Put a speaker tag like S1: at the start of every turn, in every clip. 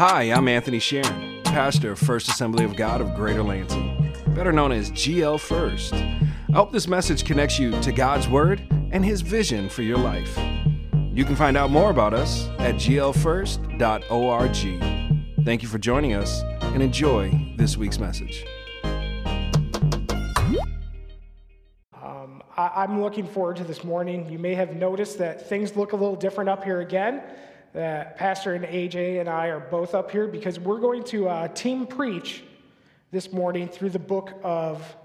S1: Hi, I'm Anthony Sharon, pastor of First Assembly of God of Greater Lansing, better known as GL First. I hope this message connects you to God's Word and His vision for your life. You can find out more about us at glfirst.org. Thank you for joining us and enjoy this week's message.
S2: Um, I, am looking forward to this morning. You may have noticed that things look a little different up here again. That Pastor and AJ and I are both up here because we're going to uh, team preach this morning through the book of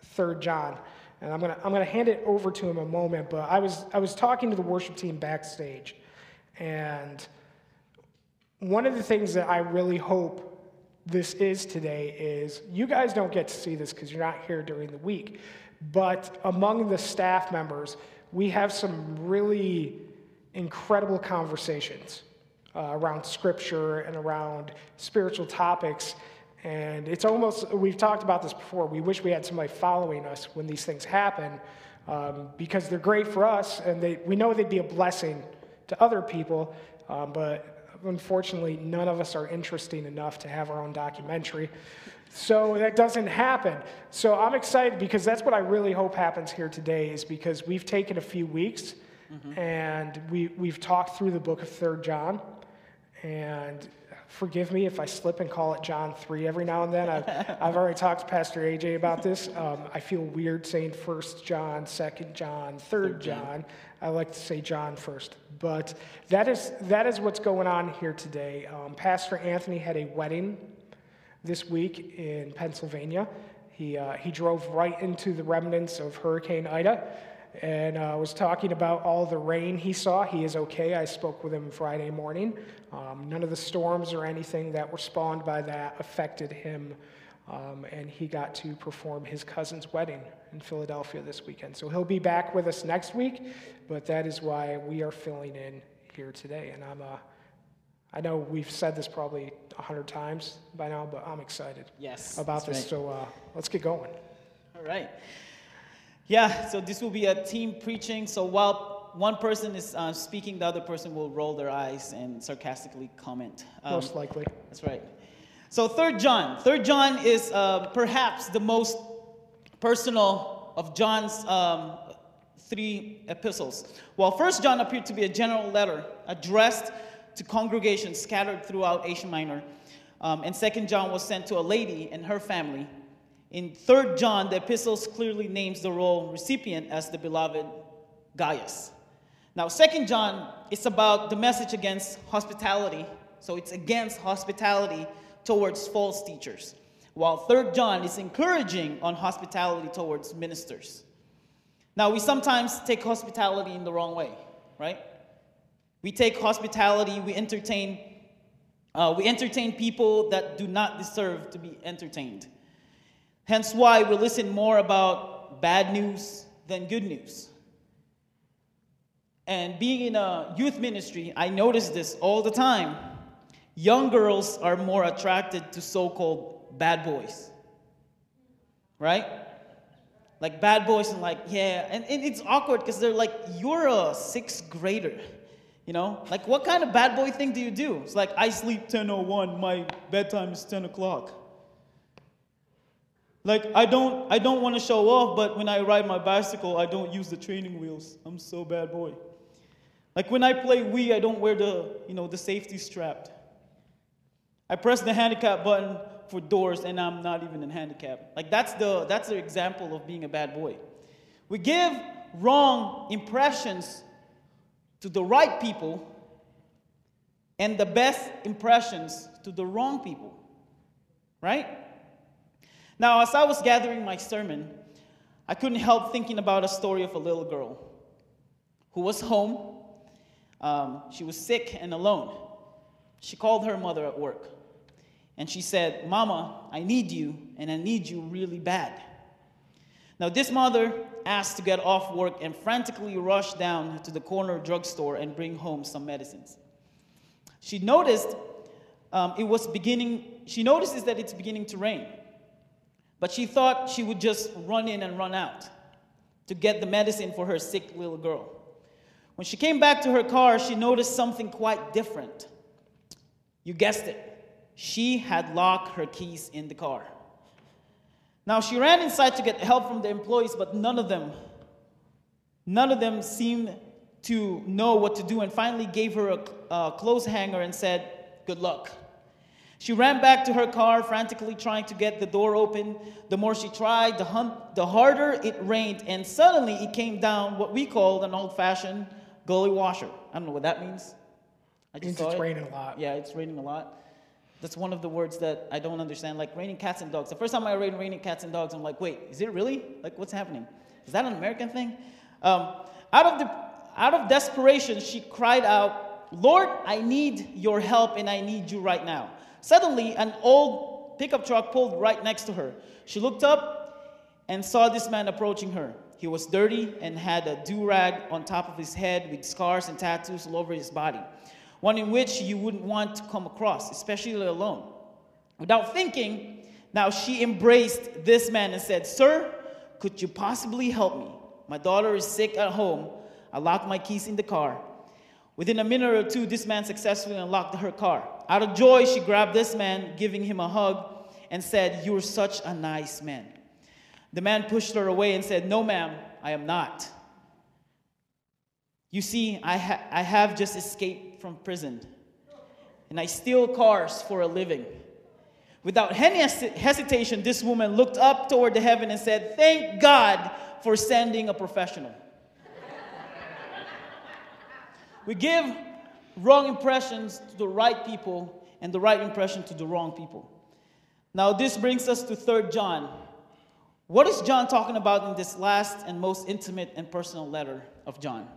S2: Third John. And I'm going to I'm gonna hand it over to him a moment, but I was, I was talking to the worship team backstage, and one of the things that I really hope this is today is you guys don't get to see this because you're not here during the week, but among the staff members, we have some really incredible conversations uh, around scripture and around spiritual topics. And it's almost, we've talked about this before. We wish we had somebody following us when these things happen um, because they're great for us and they, we know they'd be a blessing to other people. Um, but unfortunately, none of us are interesting enough to have our own documentary. So that doesn't happen. So I'm excited because that's what I really hope happens here today is because we've taken a few weeks mm-hmm. and we, we've talked through the book of Third John. And forgive me if I slip and call it John 3 every now and then. I've, I've already talked to Pastor AJ about this. Um, I feel weird saying First John, Second John, Third John. I like to say John first. But that is, that is what's going on here today. Um, Pastor Anthony had a wedding this week in Pennsylvania. He, uh, he drove right into the remnants of Hurricane Ida and uh, was talking about all the rain he saw. He is okay. I spoke with him Friday morning. Um, none of the storms or anything that were spawned by that affected him, um, and he got to perform his cousin's wedding in Philadelphia this weekend. So he'll be back with us next week, but that is why we are filling in here today. And I'm, uh, I know we've said this probably a hundred times by now, but I'm excited
S3: yes,
S2: about this. Right. So uh, let's get going.
S3: All right. Yeah, so this will be a team preaching. So while one person is uh, speaking, the other person will roll their eyes and sarcastically comment.
S2: Um, Most likely.
S3: That's right. So Third John. Third John is uh, perhaps the most personal of John's um, three epistles. While First John appeared to be a general letter addressed to congregations scattered throughout Asia Minor, um, and Second John was sent to a lady and her family in 3 John, the epistles clearly names the role recipient as the beloved Gaius. Now, 2 John is about the message against hospitality. So it's against hospitality towards false teachers. While 3 John is encouraging on hospitality towards ministers. Now, we sometimes take hospitality in the wrong way, right? We take hospitality, we entertain, uh, we entertain people that do not deserve to be entertained. Hence why we listen more about bad news than good news. And being in a youth ministry, I notice this all the time. Young girls are more attracted to so called bad boys. Right? Like bad boys, and like, yeah. And, and it's awkward because they're like, you're a sixth grader. You know? Like, what kind of bad boy thing do you do? It's like, I sleep 10.01, my bedtime is 10 o'clock. Like I don't I don't want to show off, but when I ride my bicycle, I don't use the training wheels. I'm so bad boy. Like when I play Wii, I don't wear the, you know, the safety strap. I press the handicap button for doors and I'm not even in handicap. Like that's the that's the example of being a bad boy. We give wrong impressions to the right people and the best impressions to the wrong people. Right? Now, as I was gathering my sermon, I couldn't help thinking about a story of a little girl who was home. Um, she was sick and alone. She called her mother at work and she said, Mama, I need you, and I need you really bad. Now, this mother asked to get off work and frantically rushed down to the corner drugstore and bring home some medicines. She noticed um, it was beginning, she notices that it's beginning to rain. But she thought she would just run in and run out to get the medicine for her sick little girl. When she came back to her car, she noticed something quite different. You guessed it she had locked her keys in the car. Now she ran inside to get help from the employees, but none of them, none of them seemed to know what to do and finally gave her a, a clothes hanger and said, Good luck. She ran back to her car, frantically trying to get the door open. The more she tried, the, the harder it rained, and suddenly it came down what we call an old fashioned gully washer. I don't know what that means.
S2: I just means it's it. raining a lot.
S3: Yeah, it's raining a lot. That's one of the words that I don't understand, like raining cats and dogs. The first time I read raining cats and dogs, I'm like, wait, is it really? Like, what's happening? Is that an American thing? Um, out, of the, out of desperation, she cried out, Lord, I need your help and I need you right now. Suddenly, an old pickup truck pulled right next to her. She looked up and saw this man approaching her. He was dirty and had a do rag on top of his head with scars and tattoos all over his body, one in which you wouldn't want to come across, especially alone. Without thinking, now she embraced this man and said, Sir, could you possibly help me? My daughter is sick at home. I locked my keys in the car. Within a minute or two, this man successfully unlocked her car. Out of joy, she grabbed this man, giving him a hug, and said, You're such a nice man. The man pushed her away and said, No, ma'am, I am not. You see, I, ha- I have just escaped from prison, and I steal cars for a living. Without any hesitation, this woman looked up toward the heaven and said, Thank God for sending a professional. We give wrong impressions to the right people and the right impression to the wrong people. Now, this brings us to 3 John. What is John talking about in this last and most intimate and personal letter of John?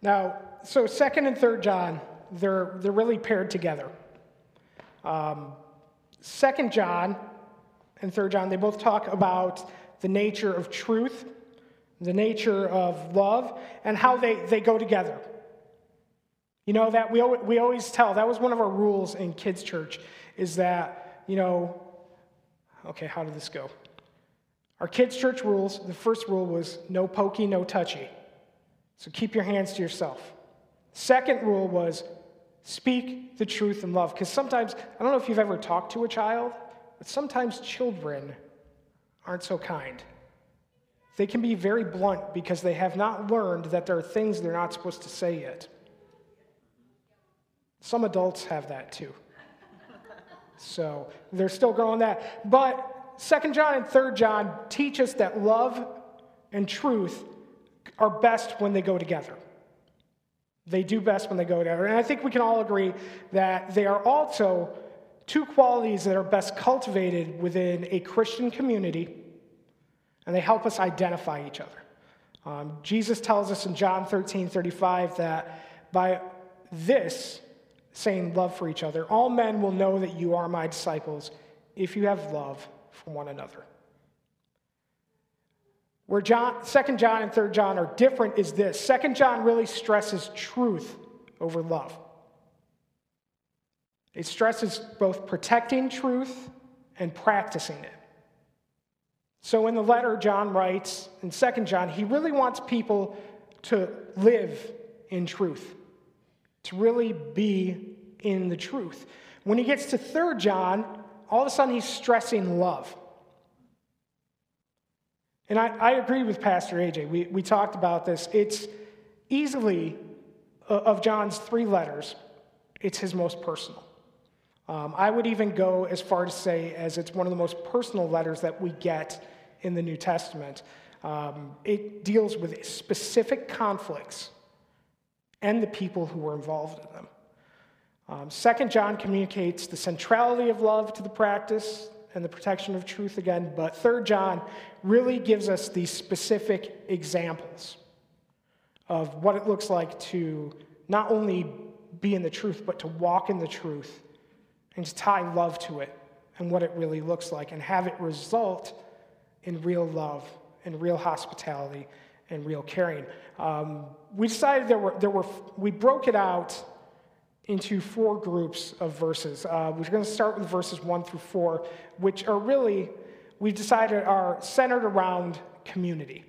S2: Now, so 2nd and 3rd John, they're, they're really paired together. Um, 2nd John and 3rd John, they both talk about the nature of truth, the nature of love, and how they, they go together. You know, that we, we always tell, that was one of our rules in kids' church, is that, you know, okay, how did this go? Our kids' church rules, the first rule was no pokey, no touchy. So keep your hands to yourself. Second rule was speak the truth in love. Because sometimes, I don't know if you've ever talked to a child, but sometimes children aren't so kind. They can be very blunt because they have not learned that there are things they're not supposed to say yet. Some adults have that too. So they're still growing that. But Second John and Third John teach us that love and truth are best when they go together. They do best when they go together. And I think we can all agree that they are also two qualities that are best cultivated within a Christian community, and they help us identify each other. Um, Jesus tells us in John 13 35 that by this, saying love for each other. All men will know that you are my disciples if you have love for one another. Where John, 2 John and 3 John are different is this 2 John really stresses truth over love. It stresses both protecting truth and practicing it. So in the letter, John writes in 2 John, he really wants people to live in truth to really be in the truth. When he gets to 3 John, all of a sudden he's stressing love. And I, I agree with Pastor AJ. We, we talked about this. It's easily, uh, of John's three letters, it's his most personal. Um, I would even go as far to say as it's one of the most personal letters that we get in the New Testament. Um, it deals with specific conflicts and the people who were involved in them. Um, Second John communicates the centrality of love to the practice and the protection of truth again, but Third John really gives us these specific examples of what it looks like to not only be in the truth, but to walk in the truth and to tie love to it and what it really looks like and have it result in real love and real hospitality and real caring. Um, we decided there were, there were, we broke it out into four groups of verses. Uh, we're going to start with verses one through four, which are really, we decided are centered around community.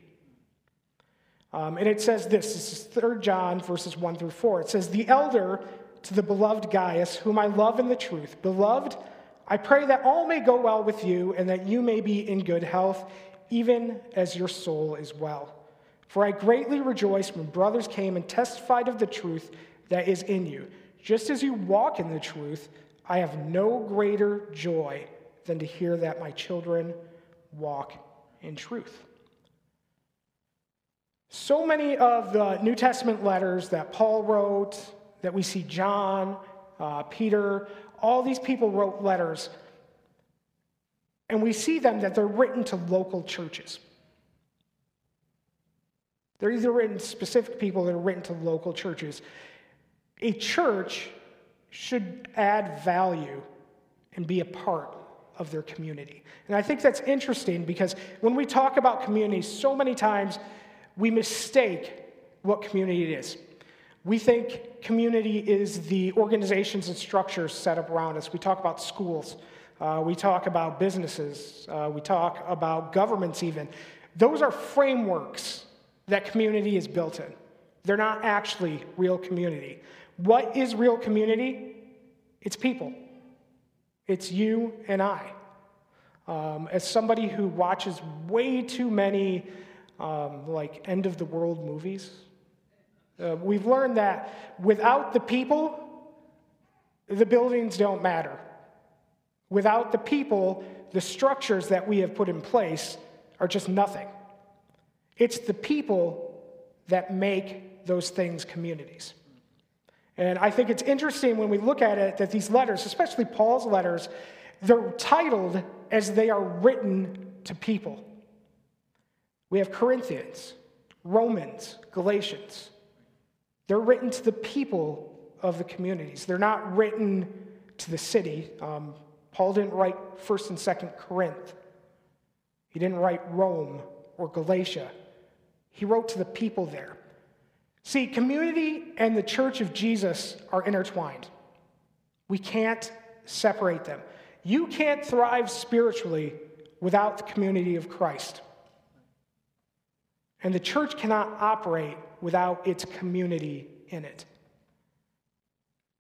S2: Um, and it says this, this is 3 John verses 1 through 4. It says, The elder to the beloved Gaius, whom I love in the truth. Beloved, I pray that all may go well with you and that you may be in good health, even as your soul is well. For I greatly rejoiced when brothers came and testified of the truth that is in you. Just as you walk in the truth, I have no greater joy than to hear that my children walk in truth. So many of the New Testament letters that Paul wrote, that we see John, uh, Peter, all these people wrote letters. And we see them that they're written to local churches. They're either written to specific people that are written to local churches. A church should add value and be a part of their community. And I think that's interesting because when we talk about community, so many times we mistake what community it is. We think community is the organizations and structures set up around us. We talk about schools, uh, we talk about businesses, uh, we talk about governments, even. Those are frameworks that community is built in. They're not actually real community. What is real community? It's people, it's you and I. Um, as somebody who watches way too many um, like end of the world movies, uh, we've learned that without the people, the buildings don't matter. Without the people, the structures that we have put in place are just nothing. It's the people that make those things communities. And I think it's interesting when we look at it that these letters, especially Paul's letters, they're titled as they are written to people. We have Corinthians, Romans, Galatians. They're written to the people of the communities. They're not written to the city. Um, Paul didn't write 1st and 2nd Corinth. He didn't write Rome or Galatia. He wrote to the people there. See, community and the church of Jesus are intertwined. We can't separate them. You can't thrive spiritually without the community of Christ. And the church cannot operate without its community in it.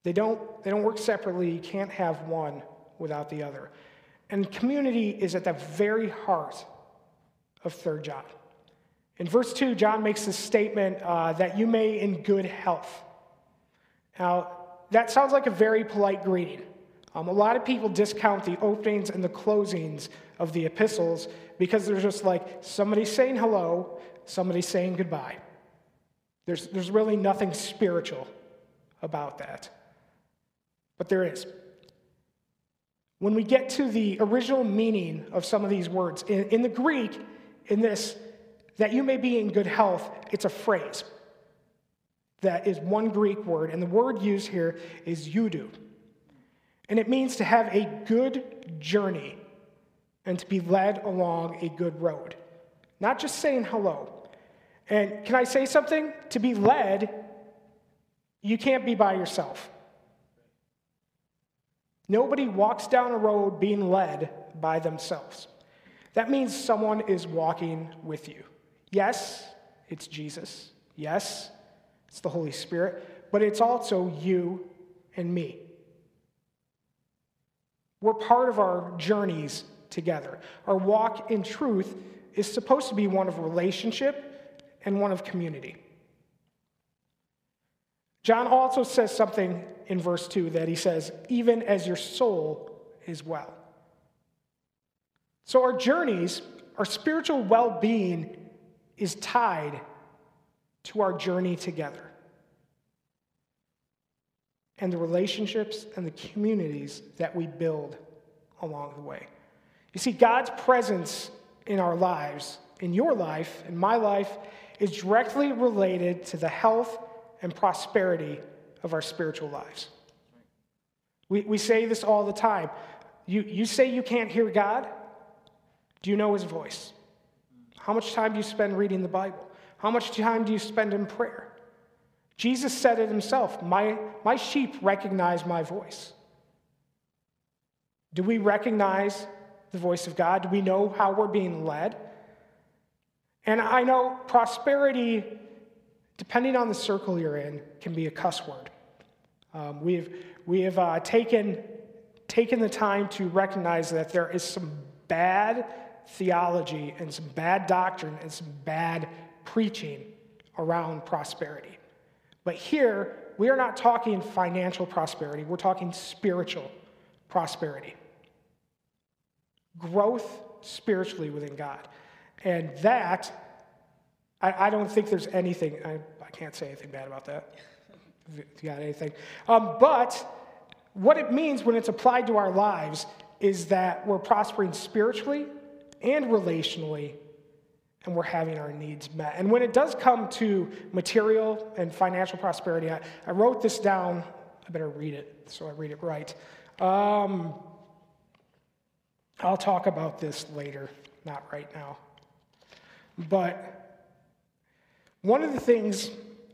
S2: They don't, they don't work separately. You can't have one without the other. And community is at the very heart of Third John. In verse 2, John makes this statement uh, that you may in good health. Now, that sounds like a very polite greeting. Um, a lot of people discount the openings and the closings of the epistles because they're just like somebody saying hello, somebody saying goodbye. There's, there's really nothing spiritual about that. But there is. When we get to the original meaning of some of these words, in, in the Greek, in this, that you may be in good health, it's a phrase that is one Greek word, and the word used here is eudu. And it means to have a good journey and to be led along a good road. Not just saying hello. And can I say something? To be led, you can't be by yourself. Nobody walks down a road being led by themselves. That means someone is walking with you. Yes, it's Jesus. Yes, it's the Holy Spirit, but it's also you and me. We're part of our journeys together. Our walk in truth is supposed to be one of relationship and one of community. John also says something in verse 2 that he says, even as your soul is well. So our journeys, our spiritual well being is tied to our journey together and the relationships and the communities that we build along the way. You see, God's presence in our lives, in your life, in my life, is directly related to the health and prosperity of our spiritual lives. We, we say this all the time. You, you say you can't hear God? Do you know his voice? How much time do you spend reading the Bible? How much time do you spend in prayer? Jesus said it himself My, my sheep recognize my voice. Do we recognize the voice of God? Do we know how we're being led? And I know prosperity, depending on the circle you're in, can be a cuss word. Um, we have, we have uh, taken, taken the time to recognize that there is some bad theology and some bad doctrine and some bad preaching around prosperity. But here, we are not talking financial prosperity, we're talking spiritual prosperity. Growth spiritually within God. And that, I, I don't think there's anything, I, I can't say anything bad about that. You got anything. Um, but what it means when it's applied to our lives is that we're prospering spiritually and relationally and we're having our needs met. And when it does come to material and financial prosperity, I, I wrote this down. I better read it so I read it right. Um, I'll talk about this later, not right now. But one of the things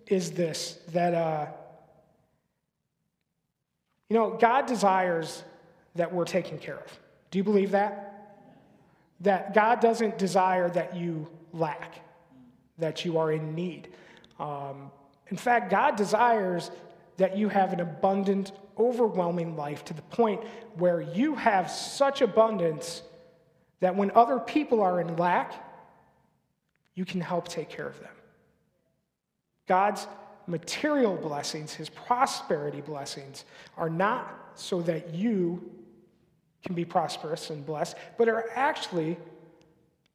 S2: is this that, uh, you know, God desires that we're taken care of. Do you believe that? That God doesn't desire that you lack, that you are in need. Um, in fact, God desires that you have an abundant, overwhelming life to the point where you have such abundance that when other people are in lack, you can help take care of them. God's material blessings, his prosperity blessings, are not so that you can be prosperous and blessed, but are actually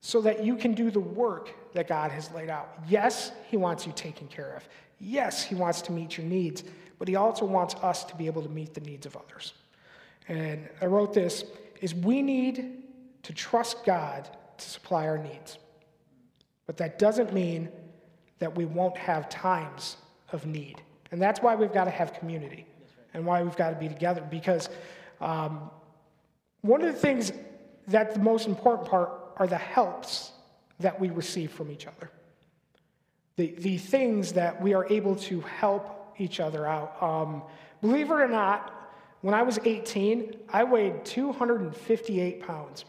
S2: so that you can do the work that God has laid out. Yes, He wants you taken care of. Yes, He wants to meet your needs, but He also wants us to be able to meet the needs of others. And I wrote this is we need to trust God to supply our needs. But that doesn't mean that we won't have times of need. And that's why we've got to have community and why we've got to be together. Because um, one of the things that the most important part are the helps that we receive from each other. The, the things that we are able to help each other out. Um, believe it or not, when I was 18, I weighed 258 pounds.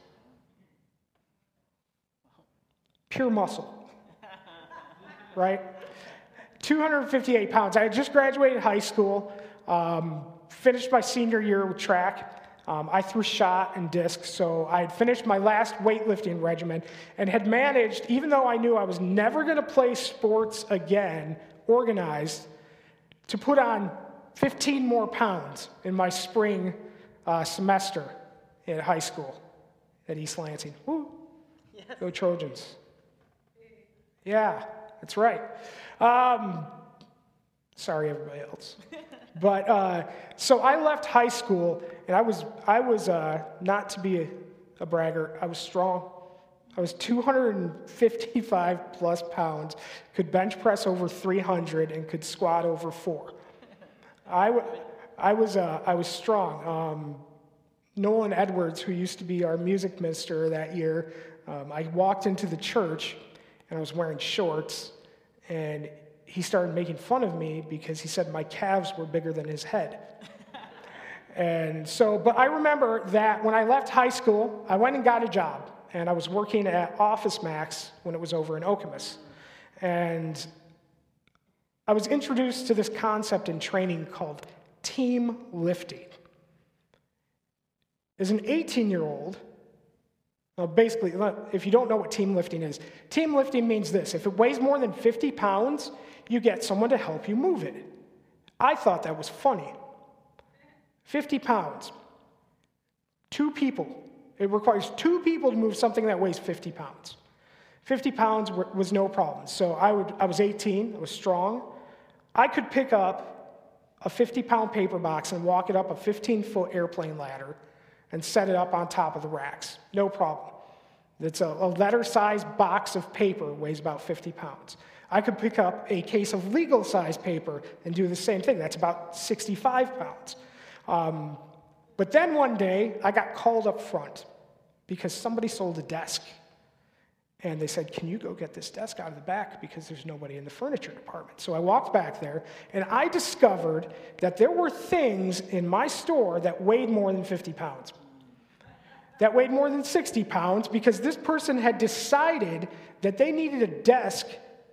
S2: Pure muscle. right? 258 pounds. I had just graduated high school, um, finished my senior year with track. Um, I threw shot and disc, so I had finished my last weightlifting regimen and had managed, even though I knew I was never going to play sports again, organized, to put on 15 more pounds in my spring uh, semester at high school at East Lansing. Woo! Go Trojans. Yeah, that's right. Um, sorry, everybody else. But uh, so I left high school, and I was, I was uh, not to be a, a braggart, I was strong. I was 255 plus pounds, could bench press over 300, and could squat over four. I, I, was, uh, I was strong. Um, Nolan Edwards, who used to be our music minister that year, um, I walked into the church and I was wearing shorts, and he started making fun of me because he said my calves were bigger than his head. and so, but I remember that when I left high school, I went and got a job, and I was working at Office Max when it was over in Okemos. And I was introduced to this concept in training called team lifting. As an 18 year old, well, basically, if you don't know what team lifting is, team lifting means this if it weighs more than 50 pounds, you get someone to help you move it. I thought that was funny. 50 pounds, two people. It requires two people to move something that weighs 50 pounds. 50 pounds was no problem. So I, would, I was 18, I was strong. I could pick up a 50 pound paper box and walk it up a 15 foot airplane ladder and set it up on top of the racks. No problem. It's a, a letter sized box of paper, weighs about 50 pounds. I could pick up a case of legal size paper and do the same thing. That's about 65 pounds. Um, but then one day, I got called up front because somebody sold a desk. And they said, Can you go get this desk out of the back because there's nobody in the furniture department? So I walked back there and I discovered that there were things in my store that weighed more than 50 pounds. That weighed more than 60 pounds because this person had decided that they needed a desk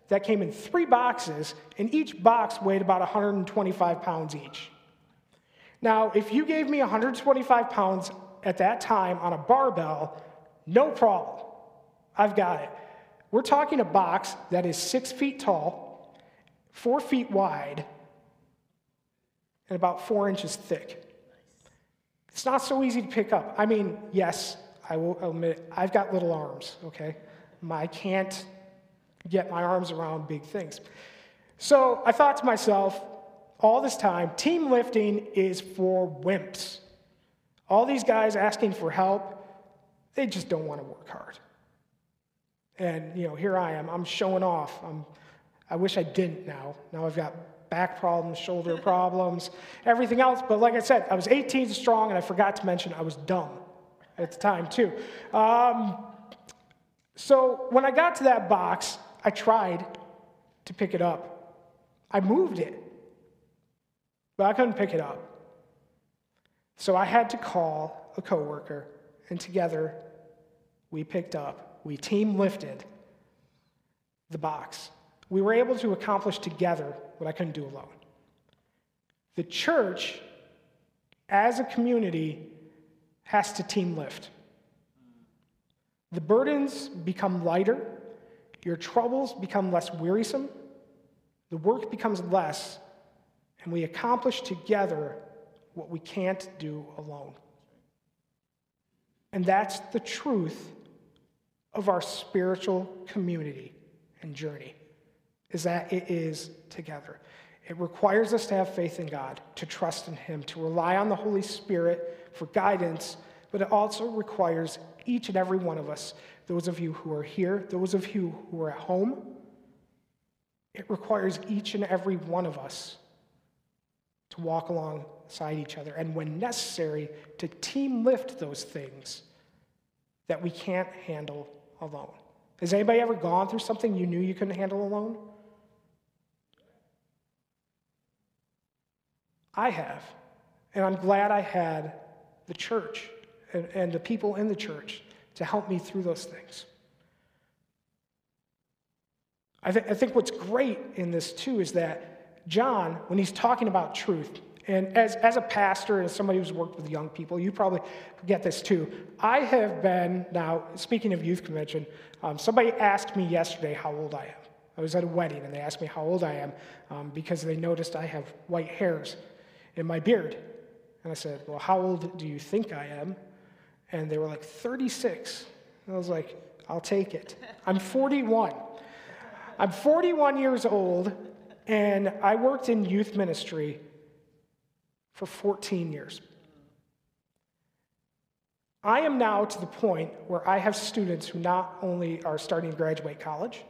S2: that came in three boxes, and each box weighed about 125 pounds each. Now, if you gave me 125 pounds at that time on a barbell, no problem. I've got it. We're talking a box that is six feet tall, four feet wide, and about four inches thick. It's not so easy to pick up. I mean, yes, I will admit, I've got little arms, okay? I can't get my arms around big things. So I thought to myself, all this time, team lifting is for wimps. All these guys asking for help, they just don't want to work hard. And, you know, here I am, I'm showing off. I'm, I wish I didn't now. Now I've got back problems, shoulder problems, everything else. But like I said, I was 18 strong, and I forgot to mention I was dumb at the time, too. Um, so when I got to that box, I tried to pick it up. I moved it, but I couldn't pick it up. So I had to call a coworker, and together we picked up, we team lifted the box. We were able to accomplish together what I couldn't do alone. The church, as a community, has to team lift. The burdens become lighter, your troubles become less wearisome, the work becomes less, and we accomplish together what we can't do alone. And that's the truth of our spiritual community and journey, is that it is together. It requires us to have faith in God, to trust in Him, to rely on the Holy Spirit for guidance, but it also requires each and every one of us, those of you who are here, those of you who are at home, it requires each and every one of us to walk alongside each other, and when necessary, to team lift those things that we can't handle alone. Has anybody ever gone through something you knew you couldn't handle alone? I have. And I'm glad I had the church and, and the people in the church to help me through those things. I, th- I think what's great in this too is that John, when he's talking about truth, and as, as a pastor and somebody who's worked with young people, you probably get this too. I have been, now, speaking of youth convention, um, somebody asked me yesterday how old I am. I was at a wedding and they asked me how old I am um, because they noticed I have white hairs in my beard. And I said, Well, how old do you think I am? And they were like, 36. And I was like, I'll take it. I'm 41. I'm 41 years old, and I worked in youth ministry for 14 years. I am now to the point where I have students who not only are starting to graduate college,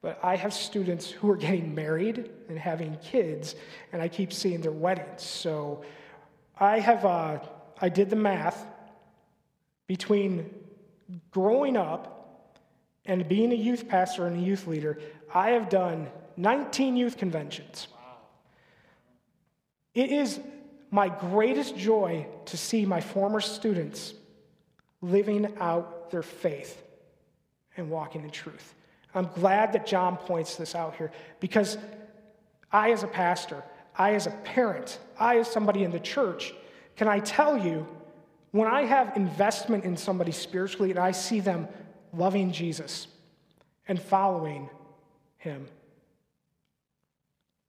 S2: but I have students who are getting married and having kids, and I keep seeing their weddings. So I have, uh, I did the math between growing up and being a youth pastor and a youth leader. I have done 19 youth conventions. It is my greatest joy to see my former students living out their faith and walking in truth. I'm glad that John points this out here because I, as a pastor, I, as a parent, I, as somebody in the church, can I tell you, when I have investment in somebody spiritually and I see them loving Jesus and following him,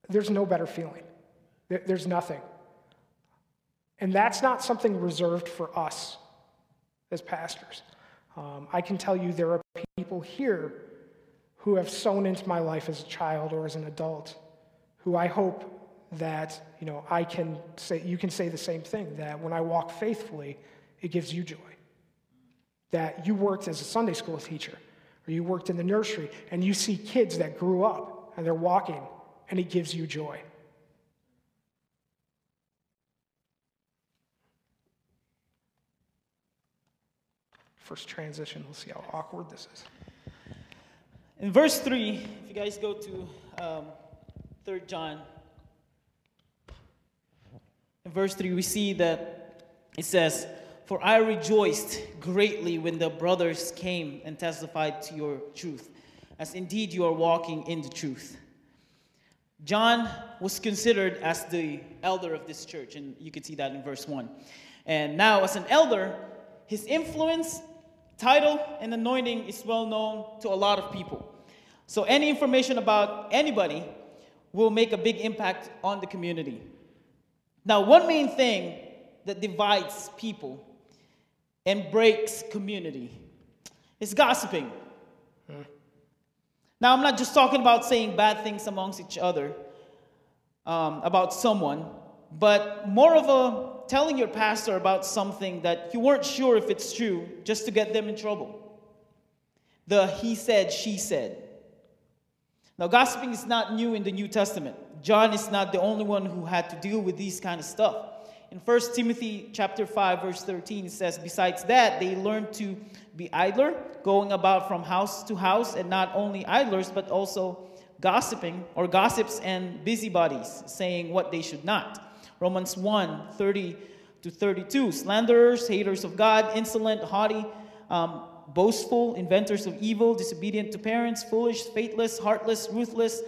S2: there's no better feeling. There's nothing. And that's not something reserved for us as pastors. Um, I can tell you there are people here who have sown into my life as a child or as an adult who I hope that you know I can say you can say the same thing that when I walk faithfully it gives you joy that you worked as a Sunday school teacher or you worked in the nursery and you see kids that grew up and they're walking and it gives you joy first transition. We'll see how awkward this is.
S3: In verse 3, if you guys go to um, 3 John, in verse 3, we see that it says, For I rejoiced greatly when the brothers came and testified to your truth, as indeed you are walking in the truth. John was considered as the elder of this church, and you can see that in verse 1. And now, as an elder, his influence, title, and anointing is well known to a lot of people. So, any information about anybody will make a big impact on the community. Now, one main thing that divides people and breaks community is gossiping. Now, I'm not just talking about saying bad things amongst each other um, about someone, but more of a telling your pastor about something that you weren't sure if it's true just to get them in trouble. The he said, she said. Now, gossiping is not new in the New Testament. John is not the only one who had to deal with these kind of stuff. In 1 Timothy chapter 5 verse 13 it says besides that they learned to be idler going about from house to house and not only idlers but also gossiping or gossips and busybodies saying what they should not. Romans 1 30 to 32 slanderers, haters of God, insolent, haughty, um, boastful, inventors of evil, disobedient to parents, foolish, faithless, heartless, ruthless,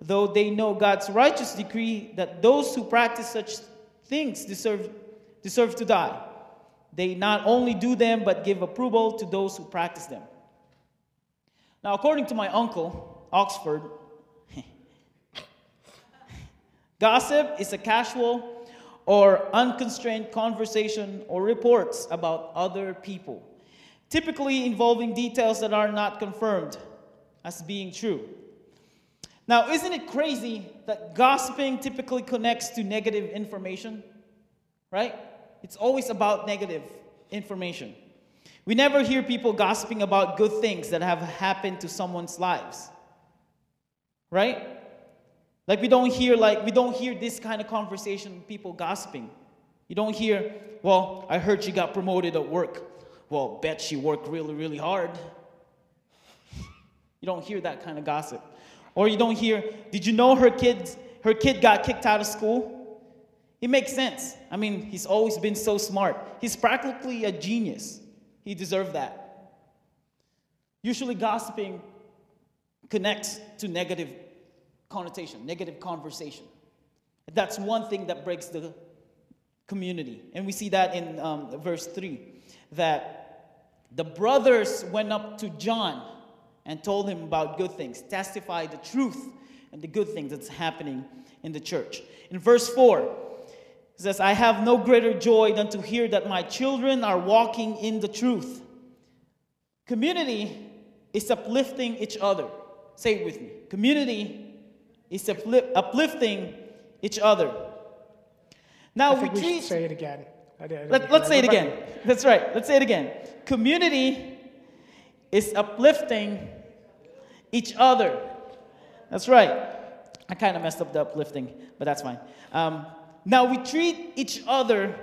S3: though they know God's righteous decree that those who practice such things deserve, deserve to die. They not only do them, but give approval to those who practice them. Now, according to my uncle, Oxford, gossip is a casual or unconstrained conversation or reports about other people, typically involving details that are not confirmed as being true. Now, isn't it crazy that gossiping typically connects to negative information? Right? It's always about negative information. We never hear people gossiping about good things that have happened to someone's lives. Right? Like we don't hear like we don't hear this kind of conversation people gossiping. You don't hear, well, I heard you got promoted at work. Well, bet she worked really, really hard. You don't hear that kind of gossip. Or you don't hear, did you know her kids her kid got kicked out of school? It makes sense. I mean, he's always been so smart. He's practically a genius. He deserved that. Usually, gossiping connects to negative connotation, negative conversation. That's one thing that breaks the community. And we see that in um, verse 3 that the brothers went up to John and told him about good things, testify the truth and the good things that's happening in the church. In verse 4, it says, I have no greater joy than to hear that my children are walking in the truth. Community is uplifting each other. Say it with me. Community is uplifting each other. Now
S2: we,
S3: we treat.
S2: say it again.
S3: Let, us say it again. That's right. Let's say it again. Community is uplifting each other. That's right. I kind of messed up the uplifting, but that's fine. Um, now we treat each other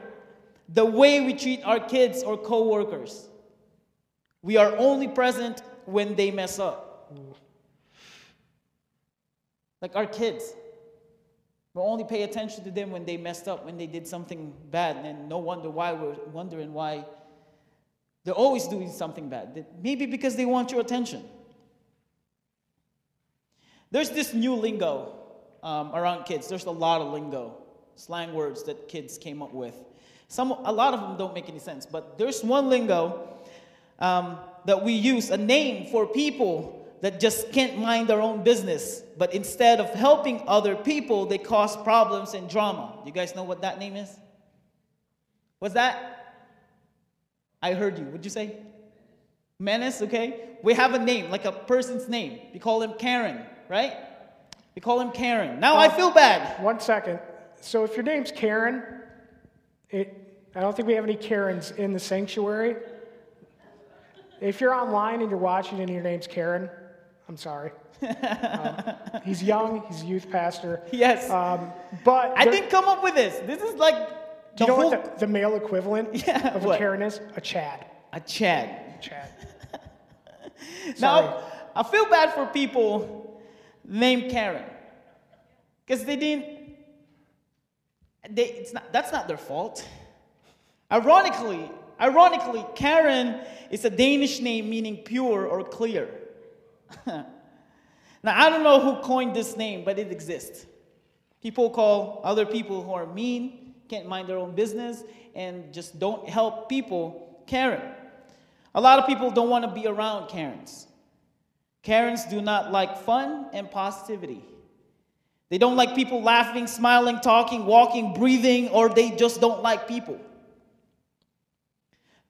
S3: the way we treat our kids or coworkers. We are only present when they mess up. Like our kids. We only pay attention to them when they messed up, when they did something bad, and no wonder why we're wondering why they're always doing something bad. Maybe because they want your attention. There's this new lingo um, around kids. There's a lot of lingo, slang words that kids came up with. Some, a lot of them don't make any sense, but there's one lingo um, that we use, a name for people that just can't mind their own business, but instead of helping other people, they cause problems and drama. You guys know what that name is? What's that? I heard you. What'd you say? Menace, okay? We have a name, like a person's name. We call him Karen, right? We call him Karen. Now uh, I feel bad.
S2: One second. So if your name's Karen, it, I don't think we have any Karens in the sanctuary. If you're online and you're watching and your name's Karen, I'm sorry. um, he's young. He's a youth pastor.
S3: Yes.
S2: Um, but
S3: I didn't come up with this. This is like
S2: do you know whole... what the, the, male equivalent
S3: yeah,
S2: of
S3: what?
S2: a Karen is? A Chad.
S3: A Chad.
S2: Chad.
S3: now, I feel bad for people named Karen. Because they didn't, they, it's not, that's not their fault. Ironically, ironically, Karen is a Danish name meaning pure or clear. now, I don't know who coined this name, but it exists. People call other people who are mean, can't mind their own business, and just don't help people Karen. A lot of people don't want to be around Karens. Karens do not like fun and positivity. They don't like people laughing, smiling, talking, walking, breathing, or they just don't like people.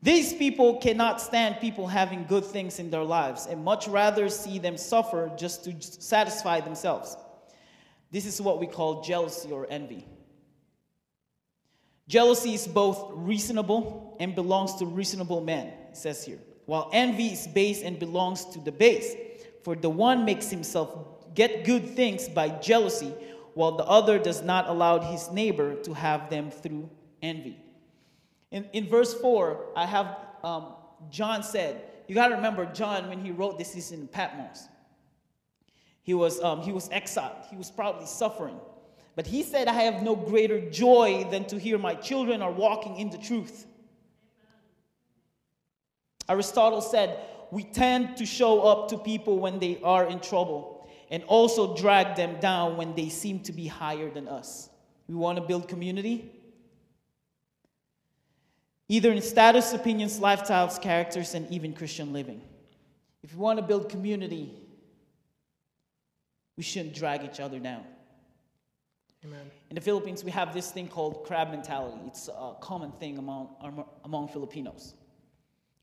S3: These people cannot stand people having good things in their lives and much rather see them suffer just to satisfy themselves. This is what we call jealousy or envy. Jealousy is both reasonable and belongs to reasonable men, says here, while envy is base and belongs to the base. For the one makes himself get good things by jealousy, while the other does not allow his neighbor to have them through envy. In, in verse 4, I have um, John said, you got to remember, John, when he wrote this, is in Patmos. He was, um, he was exiled, he was probably suffering. But he said, I have no greater joy than to hear my children are walking in the truth. Aristotle said, We tend to show up to people when they are in trouble and also drag them down when they seem to be higher than us. We want to build community either in status, opinions, lifestyles, characters, and even Christian living. If we want to build community, we shouldn't drag each other down. Amen. In the Philippines, we have this thing called crab mentality. It's a common thing among, among Filipinos.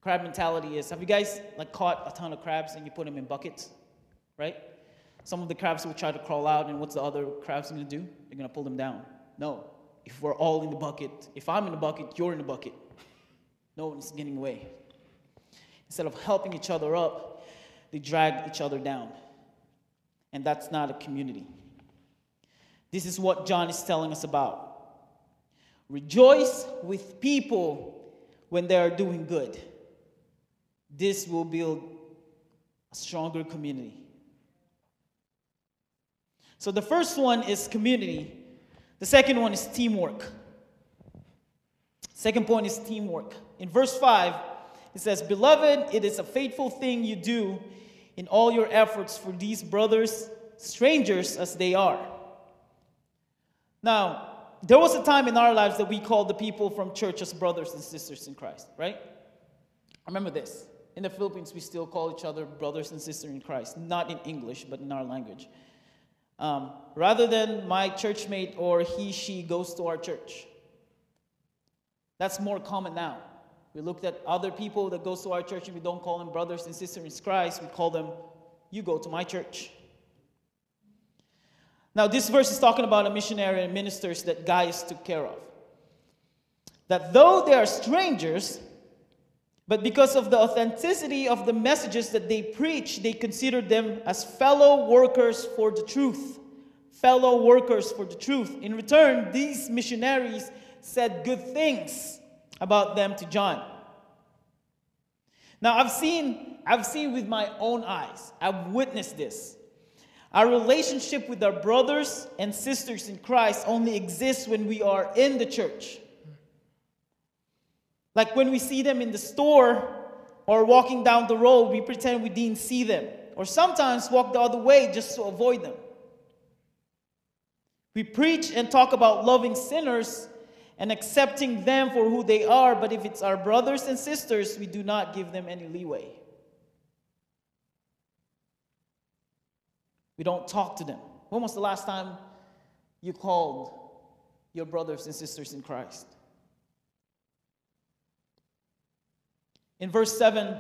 S3: Crab mentality is have you guys like caught a ton of crabs and you put them in buckets, right? Some of the crabs will try to crawl out, and what's the other crabs going to do? They're going to pull them down. No. If we're all in the bucket, if I'm in the bucket, you're in the bucket. No one's getting away. Instead of helping each other up, they drag each other down. And that's not a community. This is what John is telling us about. Rejoice with people when they are doing good. This will build a stronger community. So the first one is community, the second one is teamwork. Second point is teamwork. In verse 5, it says, Beloved, it is a faithful thing you do in all your efforts for these brothers, strangers as they are. Now, there was a time in our lives that we called the people from church as brothers and sisters in Christ, right? Remember this. In the Philippines, we still call each other brothers and sisters in Christ, not in English, but in our language. Um, rather than my churchmate or he, she goes to our church. That's more common now. We looked at other people that goes to our church and we don't call them brothers and sisters in Christ. We call them, you go to my church. Now, this verse is talking about a missionary and ministers that Gaius took care of. That though they are strangers, but because of the authenticity of the messages that they preach, they consider them as fellow workers for the truth. Fellow workers for the truth. In return, these missionaries said good things about them to John. Now I've seen I've seen with my own eyes. I've witnessed this. Our relationship with our brothers and sisters in Christ only exists when we are in the church. Like when we see them in the store or walking down the road, we pretend we didn't see them. Or sometimes walk the other way just to avoid them. We preach and talk about loving sinners and accepting them for who they are, but if it's our brothers and sisters, we do not give them any leeway. We don't talk to them. When was the last time you called your brothers and sisters in Christ? In verse 7, it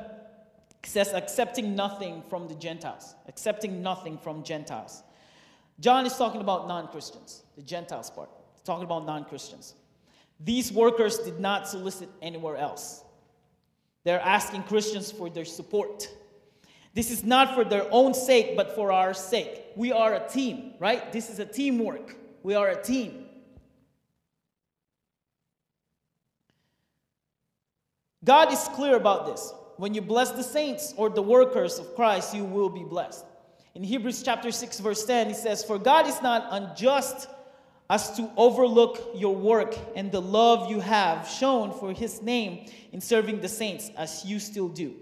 S3: says, accepting nothing from the Gentiles. Accepting nothing from Gentiles. John is talking about non Christians, the Gentiles part. He's talking about non Christians. These workers did not solicit anywhere else. They're asking Christians for their support. This is not for their own sake, but for our sake. We are a team, right? This is a teamwork. We are a team. God is clear about this. When you bless the saints or the workers of Christ, you will be blessed. In Hebrews chapter 6, verse 10, he says, For God is not unjust as to overlook your work and the love you have shown for his name in serving the saints, as you still do.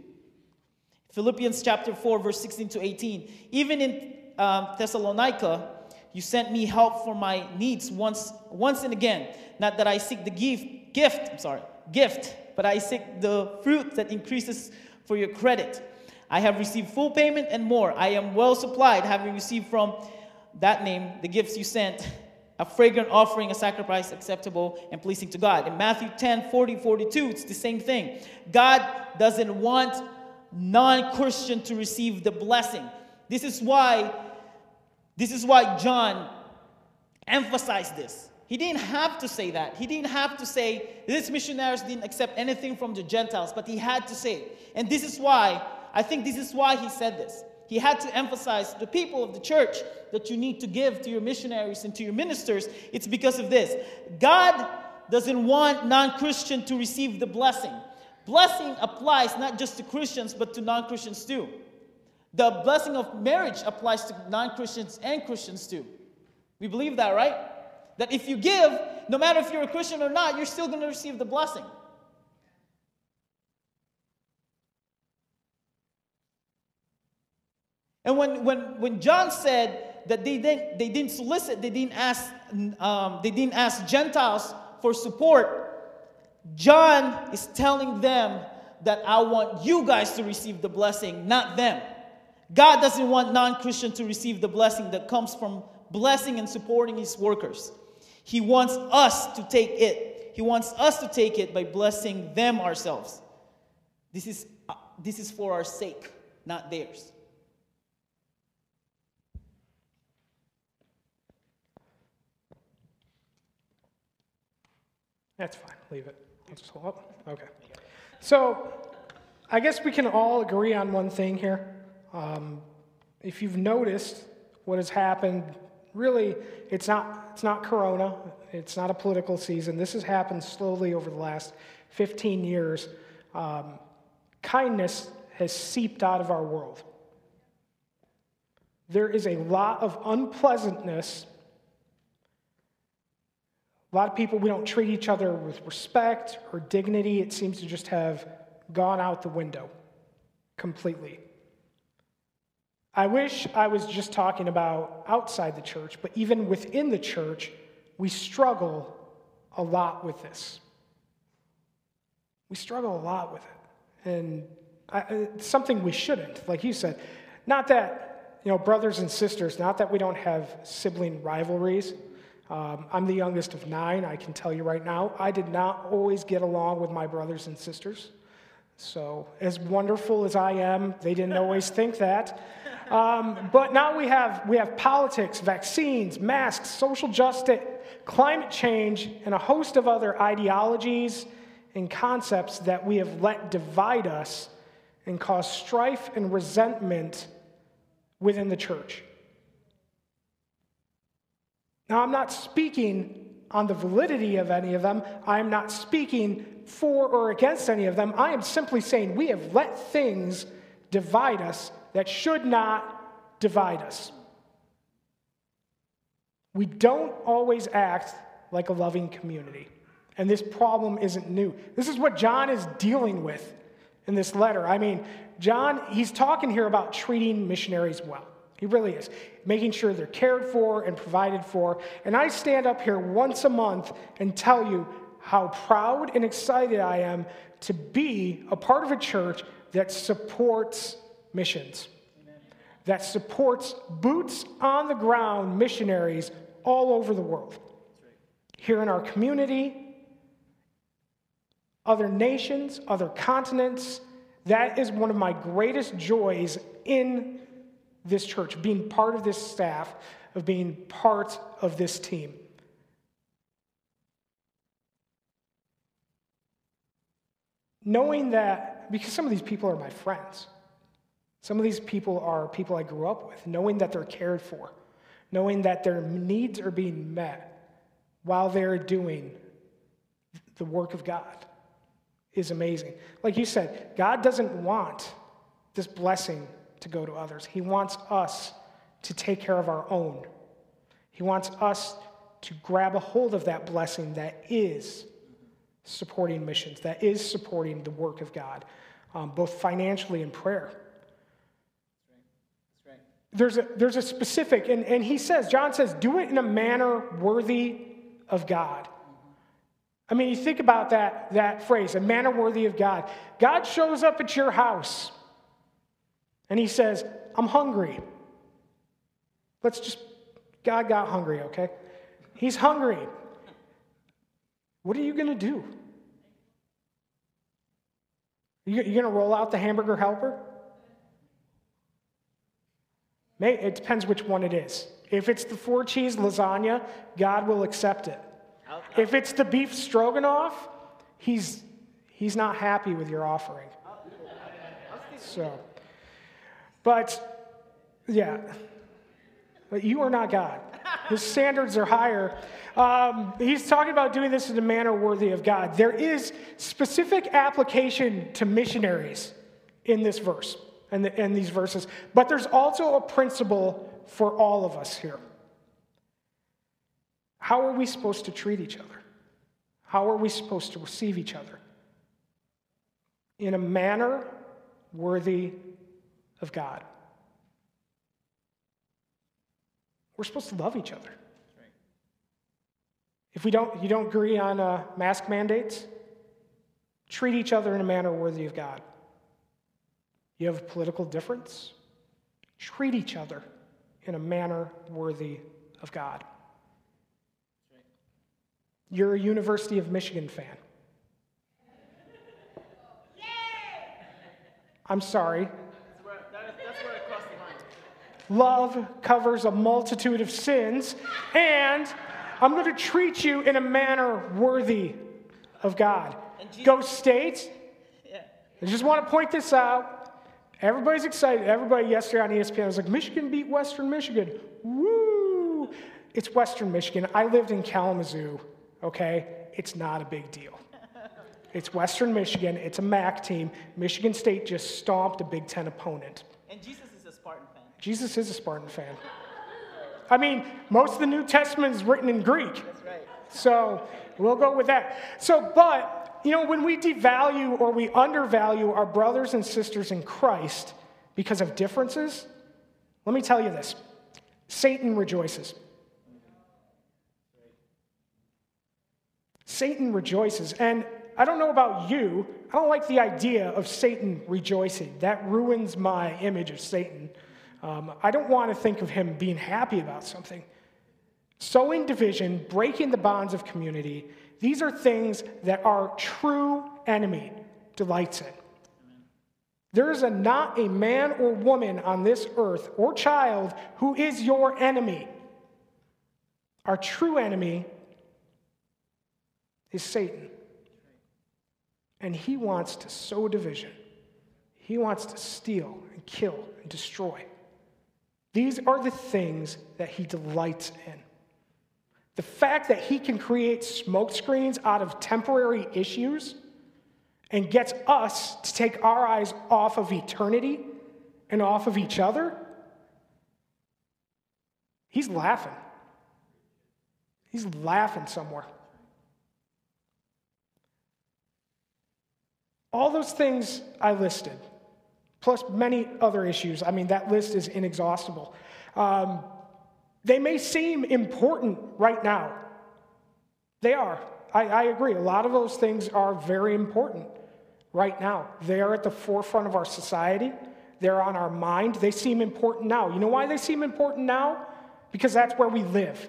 S3: Philippians chapter 4, verse 16 to 18. Even in um, Thessalonica, You sent me help for my needs once, once and again. Not that I seek the gift, gift, I'm sorry, gift, but I seek the fruit that increases for your credit. I have received full payment and more. I am well supplied, having received from that name the gifts you sent, a fragrant offering, a sacrifice acceptable and pleasing to God. In Matthew 10 40, 42, it's the same thing. God doesn't want non Christian to receive the blessing. This is why, this is why John emphasized this. He didn't have to say that. He didn't have to say these missionaries didn't accept anything from the Gentiles, but he had to say. And this is why, I think this is why he said this. He had to emphasize to the people of the church that you need to give to your missionaries and to your ministers. It's because of this. God doesn't want non Christian to receive the blessing. Blessing applies not just to Christians, but to non Christians too. The blessing of marriage applies to non Christians and Christians too. We believe that, right? That if you give, no matter if you're a Christian or not, you're still going to receive the blessing. And when, when, when John said that they didn't, they didn't solicit, they didn't, ask, um, they didn't ask Gentiles for support, John is telling them that I want you guys to receive the blessing, not them. God doesn't want non Christian to receive the blessing that comes from blessing and supporting his workers. He wants us to take it. He wants us to take it by blessing them ourselves. This is, uh, this is for our sake, not theirs.
S2: That's fine. Leave it. Just hold up. Okay. So, I guess we can all agree on one thing here. Um, if you've noticed what has happened, really, it's not, it's not Corona, it's not a political season. This has happened slowly over the last 15 years. Um, kindness has seeped out of our world. There is a lot of unpleasantness a lot of people, we don't treat each other with respect or dignity. It seems to just have gone out the window completely. I wish I was just talking about outside the church, but even within the church, we struggle a lot with this. We struggle a lot with it. And I, it's something we shouldn't, like you said. Not that, you know, brothers and sisters, not that we don't have sibling rivalries, um, I'm the youngest of nine. I can tell you right now, I did not always get along with my brothers and sisters. So, as wonderful as I am, they didn't always think that. Um, but now we have, we have politics, vaccines, masks, social justice, climate change, and a host of other ideologies and concepts that we have let divide us and cause strife and resentment within the church. Now, I'm not speaking on the validity of any of them. I'm not speaking for or against any of them. I am simply saying we have let things divide us that should not divide us. We don't always act like a loving community. And this problem isn't new. This is what John is dealing with in this letter. I mean, John, he's talking here about treating missionaries well. He really is. Making sure they're cared for and provided for. And I stand up here once a month and tell you how proud and excited I am to be a part of a church that supports missions, Amen. that supports boots on the ground missionaries all over the world. Here in our community, other nations, other continents. That is one of my greatest joys in this church, being part of this staff, of being part of this team. Knowing that, because some of these people are my friends, some of these people are people I grew up with, knowing that they're cared for, knowing that their needs are being met while they're doing the work of God is amazing. Like you said, God doesn't want this blessing to go to others. He wants us to take care of our own. He wants us to grab a hold of that blessing that is supporting missions, that is supporting the work of God, um, both financially and prayer. there's a, there's a specific, and, and he says, John says, do it in a manner worthy of God. I mean, you think about that, that phrase, a manner worthy of God. God shows up at your house and he says, I'm hungry. Let's just, God got hungry, okay? He's hungry. What are you going to do? You're going to roll out the hamburger helper? it depends which one it is. If it's the four cheese lasagna, God will accept it. If it's the beef stroganoff, he's, he's not happy with your offering. So, but yeah, but you are not God. His standards are higher. Um, he's talking about doing this in a manner worthy of God. There is specific application to missionaries in this verse and, the, and these verses, but there's also a principle for all of us here. How are we supposed to treat each other? How are we supposed to receive each other? In a manner worthy of God. We're supposed to love each other. If we don't, you don't agree on uh, mask mandates, treat each other in a manner worthy of God. You have a political difference, treat each other in a manner worthy of God. You're a University of Michigan fan. I'm sorry. Love covers a multitude of sins, and I'm going to treat you in a manner worthy of God. Go State. Yeah. I just want to point this out. Everybody's excited. Everybody yesterday on ESPN was like, Michigan beat Western Michigan. Woo! It's Western Michigan. I lived in Kalamazoo okay? It's not a big deal. It's Western Michigan, it's a MAC team. Michigan State just stomped a Big Ten opponent.
S3: And Jesus is a Spartan fan.
S2: Jesus is a Spartan fan. I mean, most of the New Testament is written in Greek.
S3: That's right.
S2: So we'll go with that. So, but, you know, when we devalue or we undervalue our brothers and sisters in Christ because of differences, let me tell you this Satan rejoices. Satan rejoices. And I don't know about you, I don't like the idea of Satan rejoicing. That ruins my image of Satan. Um, I don't want to think of him being happy about something. Sowing division, breaking the bonds of community, these are things that our true enemy delights in. There is a, not a man or woman on this earth or child who is your enemy. Our true enemy is Satan. And he wants to sow division. He wants to steal and kill and destroy. These are the things that he delights in. The fact that he can create smokescreens out of temporary issues and gets us to take our eyes off of eternity and off of each other, he's laughing. He's laughing somewhere. All those things I listed, plus many other issues, I mean, that list is inexhaustible. Um, they may seem important right now. They are. I, I agree. A lot of those things are very important right now. They are at the forefront of our society, they're on our mind. They seem important now. You know why they seem important now? Because that's where we live,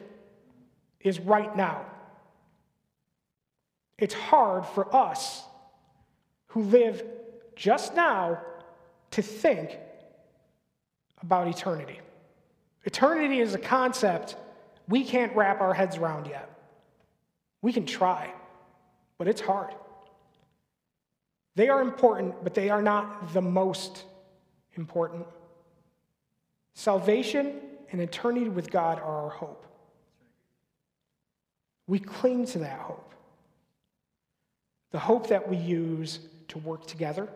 S2: is right now. It's hard for us who live just now to think about eternity. Eternity is a concept we can't wrap our heads around yet. We can try, but it's hard. They are important, but they are not the most important. Salvation and eternity with God are our hope. We cling to that hope. The hope that we use to work together,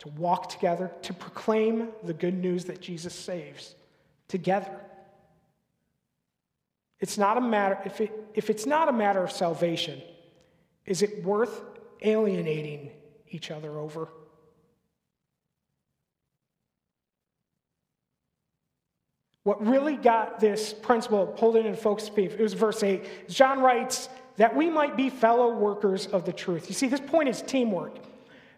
S2: to walk together, to proclaim the good news that Jesus saves together. It's not a matter, if, it, if it's not a matter of salvation, is it worth alienating each other over? What really got this principle pulled in and focused me, it was verse 8. John writes, that we might be fellow workers of the truth. You see, this point is teamwork.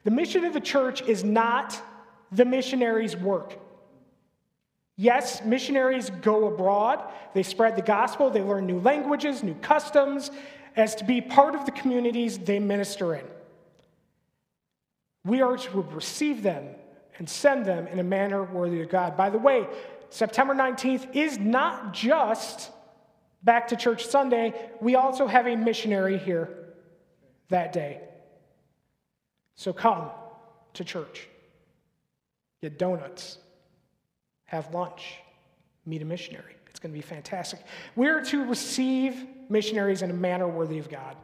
S2: The mission of the church is not the missionaries' work. Yes, missionaries go abroad, they spread the gospel, they learn new languages, new customs, as to be part of the communities they minister in. We are to receive them and send them in a manner worthy of God. By the way, September 19th is not just back to church Sunday. We also have a missionary here that day. So come to church, get donuts, have lunch, meet a missionary. It's going to be fantastic. We're to receive missionaries in a manner worthy of God,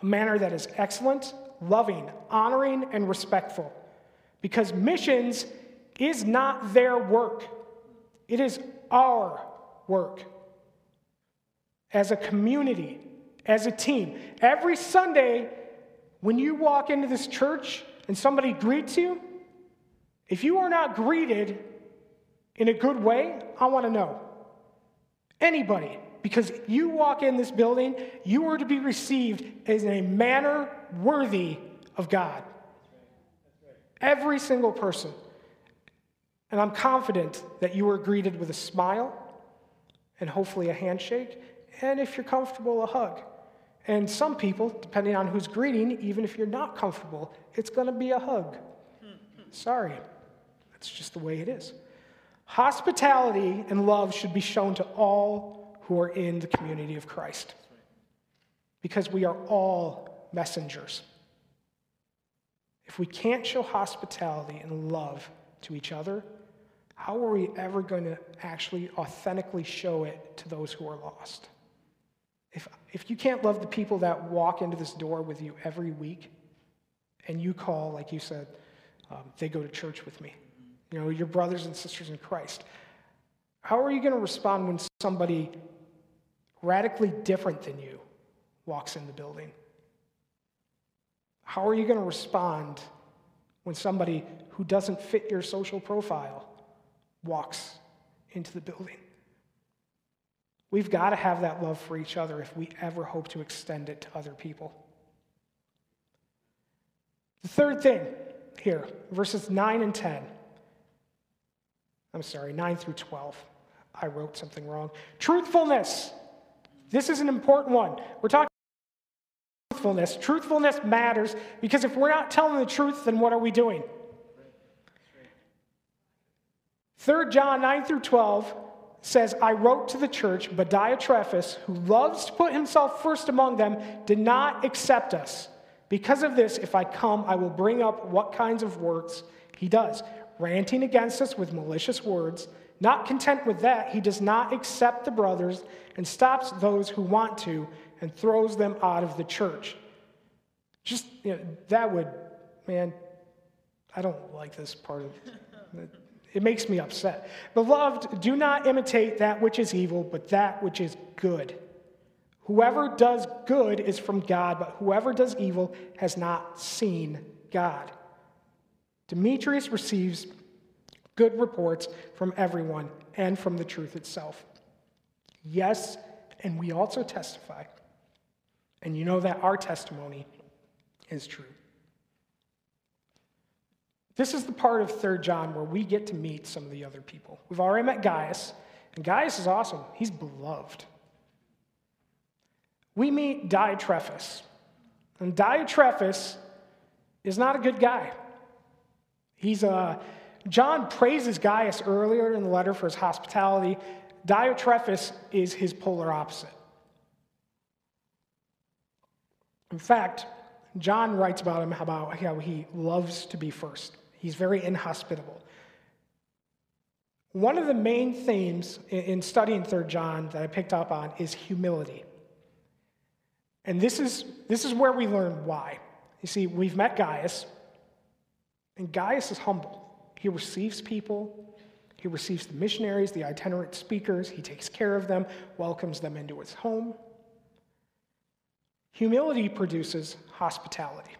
S2: a manner that is excellent, loving, honoring, and respectful. Because missions is not their work, it is our work. As a community, as a team. Every Sunday, when you walk into this church and somebody greets you, if you are not greeted in a good way, I want to know. Anybody, because you walk in this building, you are to be received in a manner worthy of God. Every single person. And I'm confident that you are greeted with a smile and hopefully a handshake, and if you're comfortable, a hug. And some people, depending on who's greeting, even if you're not comfortable, it's going to be a hug. Sorry. That's just the way it is. Hospitality and love should be shown to all who are in the community of Christ because we are all messengers. If we can't show hospitality and love to each other, how are we ever going to actually authentically show it to those who are lost? If, if you can't love the people that walk into this door with you every week, and you call, like you said, um, they go to church with me, you know, your brothers and sisters in Christ, how are you going to respond when somebody radically different than you walks in the building? How are you going to respond when somebody who doesn't fit your social profile walks into the building? We've got to have that love for each other if we ever hope to extend it to other people. The third thing here, verses 9 and 10. I'm sorry, 9 through 12. I wrote something wrong. Truthfulness. This is an important one. We're talking truthfulness. Truthfulness matters because if we're not telling the truth, then what are we doing? 3 John 9 through 12 says, I wrote to the church, but Diotrephes, who loves to put himself first among them, did not accept us. Because of this, if I come, I will bring up what kinds of works he does, ranting against us with malicious words. Not content with that, he does not accept the brothers and stops those who want to and throws them out of the church. Just, you know, that would, man, I don't like this part of it. It makes me upset. Beloved, do not imitate that which is evil, but that which is good. Whoever does good is from God, but whoever does evil has not seen God. Demetrius receives good reports from everyone and from the truth itself. Yes, and we also testify. And you know that our testimony is true. This is the part of 3 John where we get to meet some of the other people. We've already met Gaius, and Gaius is awesome. He's beloved. We meet Diotrephes, and Diotrephes is not a good guy. He's a uh, John praises Gaius earlier in the letter for his hospitality. Diotrephes is his polar opposite. In fact, John writes about him about how he loves to be first. He's very inhospitable. One of the main themes in studying 3 John that I picked up on is humility. And this is, this is where we learn why. You see, we've met Gaius, and Gaius is humble. He receives people, he receives the missionaries, the itinerant speakers, he takes care of them, welcomes them into his home. Humility produces hospitality.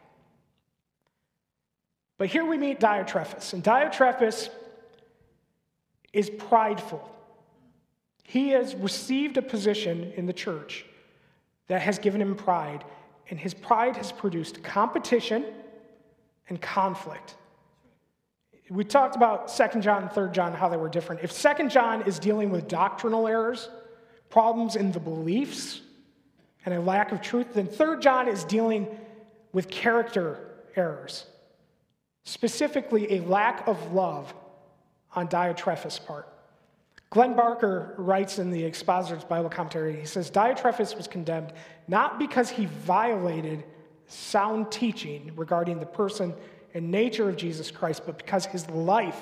S2: But here we meet Diotrephes, and Diotrephes is prideful. He has received a position in the church that has given him pride, and his pride has produced competition and conflict. We talked about 2nd John and 3rd John, how they were different. If 2nd John is dealing with doctrinal errors, problems in the beliefs, and a lack of truth, then 3rd John is dealing with character errors, specifically a lack of love on Diotrephes' part. Glenn Barker writes in the Expositor's Bible Commentary, he says, Diotrephes was condemned not because he violated sound teaching regarding the person and nature of Jesus Christ, but because his life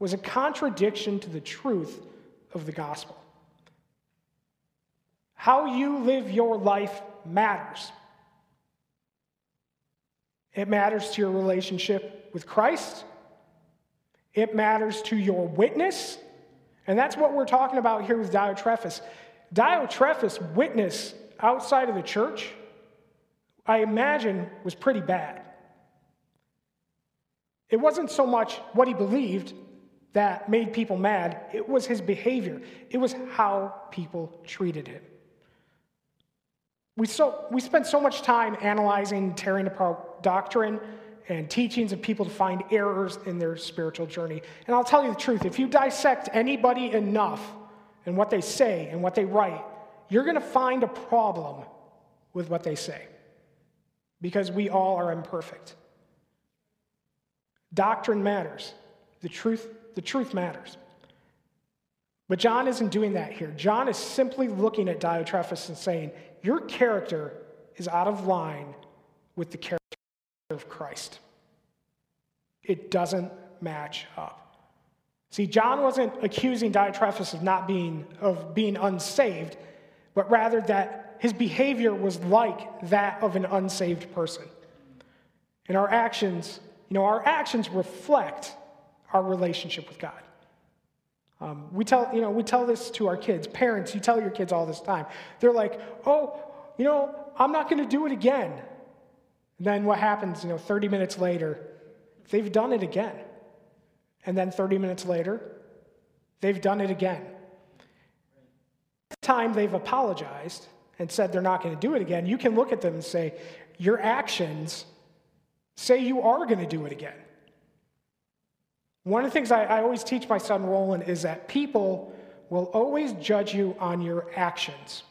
S2: was a contradiction to the truth of the gospel. How you live your life matters. It matters to your relationship with Christ. It matters to your witness. And that's what we're talking about here with Diotrephes. Diotrephes' witness outside of the church, I imagine, was pretty bad. It wasn't so much what he believed that made people mad, it was his behavior, it was how people treated him. We, so, we spend so much time analyzing, tearing apart doctrine and teachings of people to find errors in their spiritual journey. And I'll tell you the truth if you dissect anybody enough and what they say and what they write, you're going to find a problem with what they say because we all are imperfect. Doctrine matters. The truth, the truth matters. But John isn't doing that here. John is simply looking at Diotrephes and saying, Your character is out of line with the character of Christ. It doesn't match up. See, John wasn't accusing Diotrephes of not being of being unsaved, but rather that his behavior was like that of an unsaved person. And our actions you know, our actions reflect our relationship with God. Um, we tell, you know, we tell this to our kids. Parents, you tell your kids all this time. They're like, oh, you know, I'm not going to do it again. And then what happens, you know, 30 minutes later, they've done it again. And then 30 minutes later, they've done it again. The time they've apologized and said they're not going to do it again, you can look at them and say, your actions Say you are going to do it again. One of the things I, I, always teach my son Roland is that people will always judge you on your actions.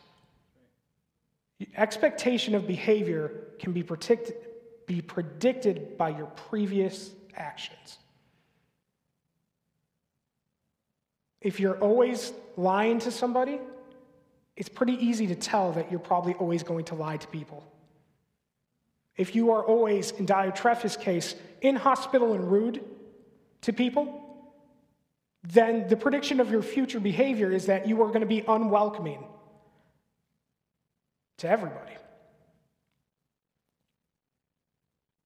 S2: Expectation of behavior can be, predicted, be predicted by your previous actions. If you're always lying to somebody, it's pretty easy to tell that you're probably always going to lie to people. If you are always, in Diotrephes' case, inhospitable and rude to people, then the prediction of your future behavior is that you are going to be unwelcoming to everybody.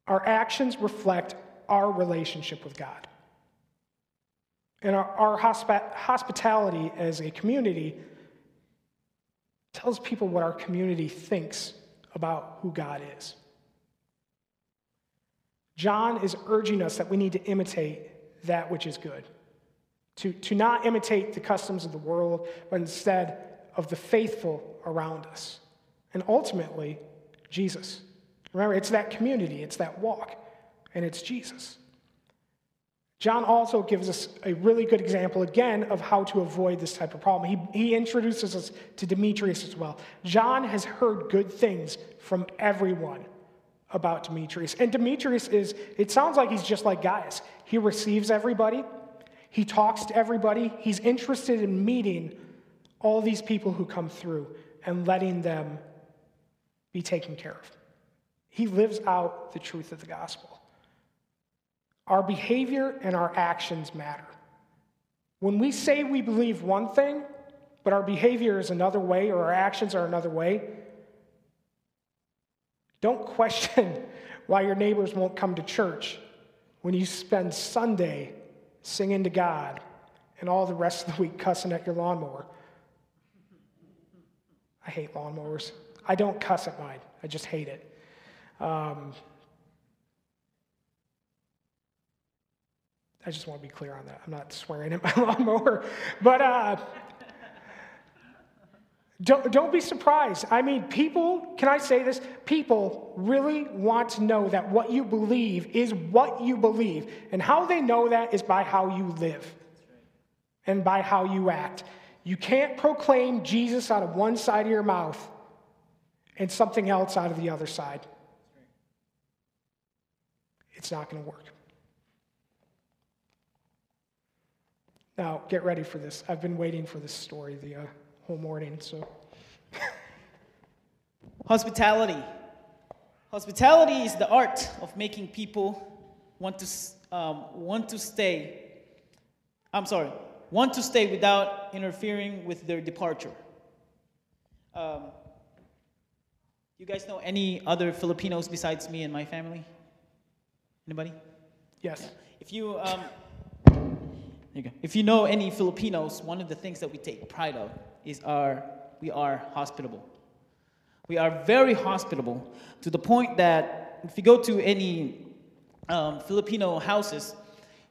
S2: Our actions reflect our relationship with God. And our, our hospi- hospitality as a community tells people what our community thinks about who God is. John is urging us that we need to imitate that which is good. To, to not imitate the customs of the world, but instead of the faithful around us. And ultimately, Jesus. Remember, it's that community, it's that walk, and it's Jesus. John also gives us a really good example, again, of how to avoid this type of problem. He, he introduces us to Demetrius as well. John has heard good things from everyone about Demetrius. And Demetrius is, it sounds like he's just like Gaius. He receives everybody, he talks to everybody, he's interested in meeting all these people who come through and letting them be taken care of. He lives out the truth of the gospel. Our behavior and our actions matter. When we say we believe one thing, but our behavior is another way or our actions are another way, don't question why your neighbors won't come to church when you spend Sunday singing to God and all the rest of the week cussing at your lawnmower. I hate lawnmowers. I don't cuss at mine, I just hate it. Um, I just want to be clear on that. I'm not swearing at my lawnmower. But uh, Don't, don't be surprised. I mean, people, can I say this? People really want to know that what you believe is what you believe. And how they know that is by how you live and by how you act. You can't proclaim Jesus out of one side of your mouth and something else out of the other side. It's not going to work. Now, get ready for this. I've been waiting for this story the uh, whole morning, so.
S3: Hospitality. Hospitality is the art of making people want to, um, want to stay. I'm sorry, want to stay without interfering with their departure. Um, you guys know any other Filipinos besides me and my family? Anybody?
S2: Yes.
S3: If you, um, there you go. If you know any Filipinos, one of the things that we take pride of is our, we are hospitable. We are very hospitable to the point that if you go to any um, Filipino houses,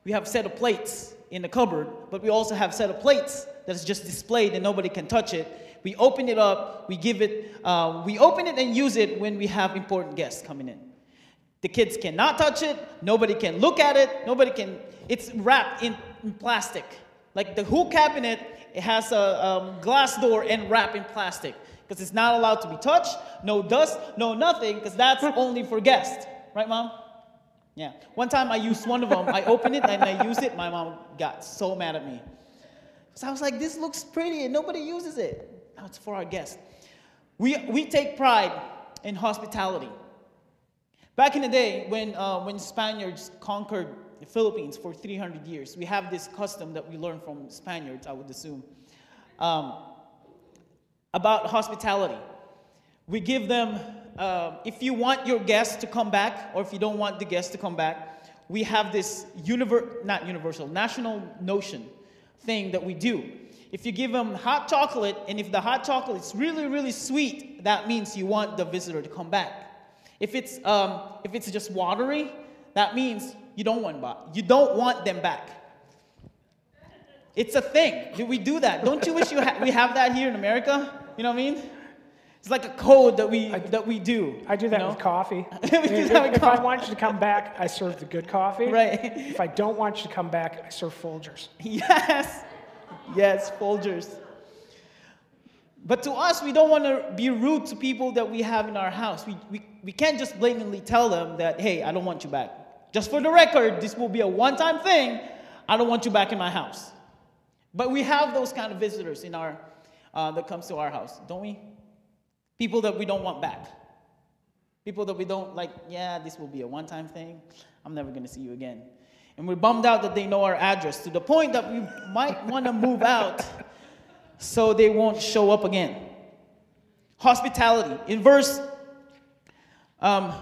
S3: we have set of plates in the cupboard, but we also have set of plates that is just displayed and nobody can touch it. We open it up, we give it, uh, we open it and use it when we have important guests coming in. The kids cannot touch it, nobody can look at it, nobody can, it's wrapped in, in plastic. Like the whole cabinet, it has a um, glass door and wrapped in plastic because it's not allowed to be touched, no dust, no nothing, because that's only for guests. Right, mom? Yeah. One time I used one of them. I opened it and I used it. My mom got so mad at me. So I was like, this looks pretty and nobody uses it. Now it's for our guests. We, we take pride in hospitality. Back in the day, when, uh, when Spaniards conquered the Philippines for 300 years, we have this custom that we learned from Spaniards, I would assume, um, about hospitality. We give them uh, if you want your guests to come back, or if you don't want the guests to come back, we have this univer- not universal, national notion thing that we do. If you give them hot chocolate, and if the hot chocolate is really, really sweet, that means you want the visitor to come back. If it's, um, if it's just watery, that means you don't want, you don't want them back. It's a thing. Do we do that? Don't you wish you ha- we have that here in America? You know what I mean? It's like a code that we, I, that we do.
S2: I do that
S3: you know?
S2: with coffee. if, if I want you to come back, I serve the good coffee.
S3: Right.
S2: If I don't want you to come back, I serve Folgers.
S3: Yes. Yes, Folgers. But to us, we don't want to be rude to people that we have in our house. We, we, we can't just blatantly tell them that, hey, I don't want you back. Just for the record, this will be a one time thing. I don't want you back in my house. But we have those kind of visitors in our, uh, that comes to our house, don't we? People that we don't want back. People that we don't like, yeah, this will be a one time thing. I'm never going to see you again. And we're bummed out that they know our address to the point that we might want to move out so they won't show up again. Hospitality. In verse um,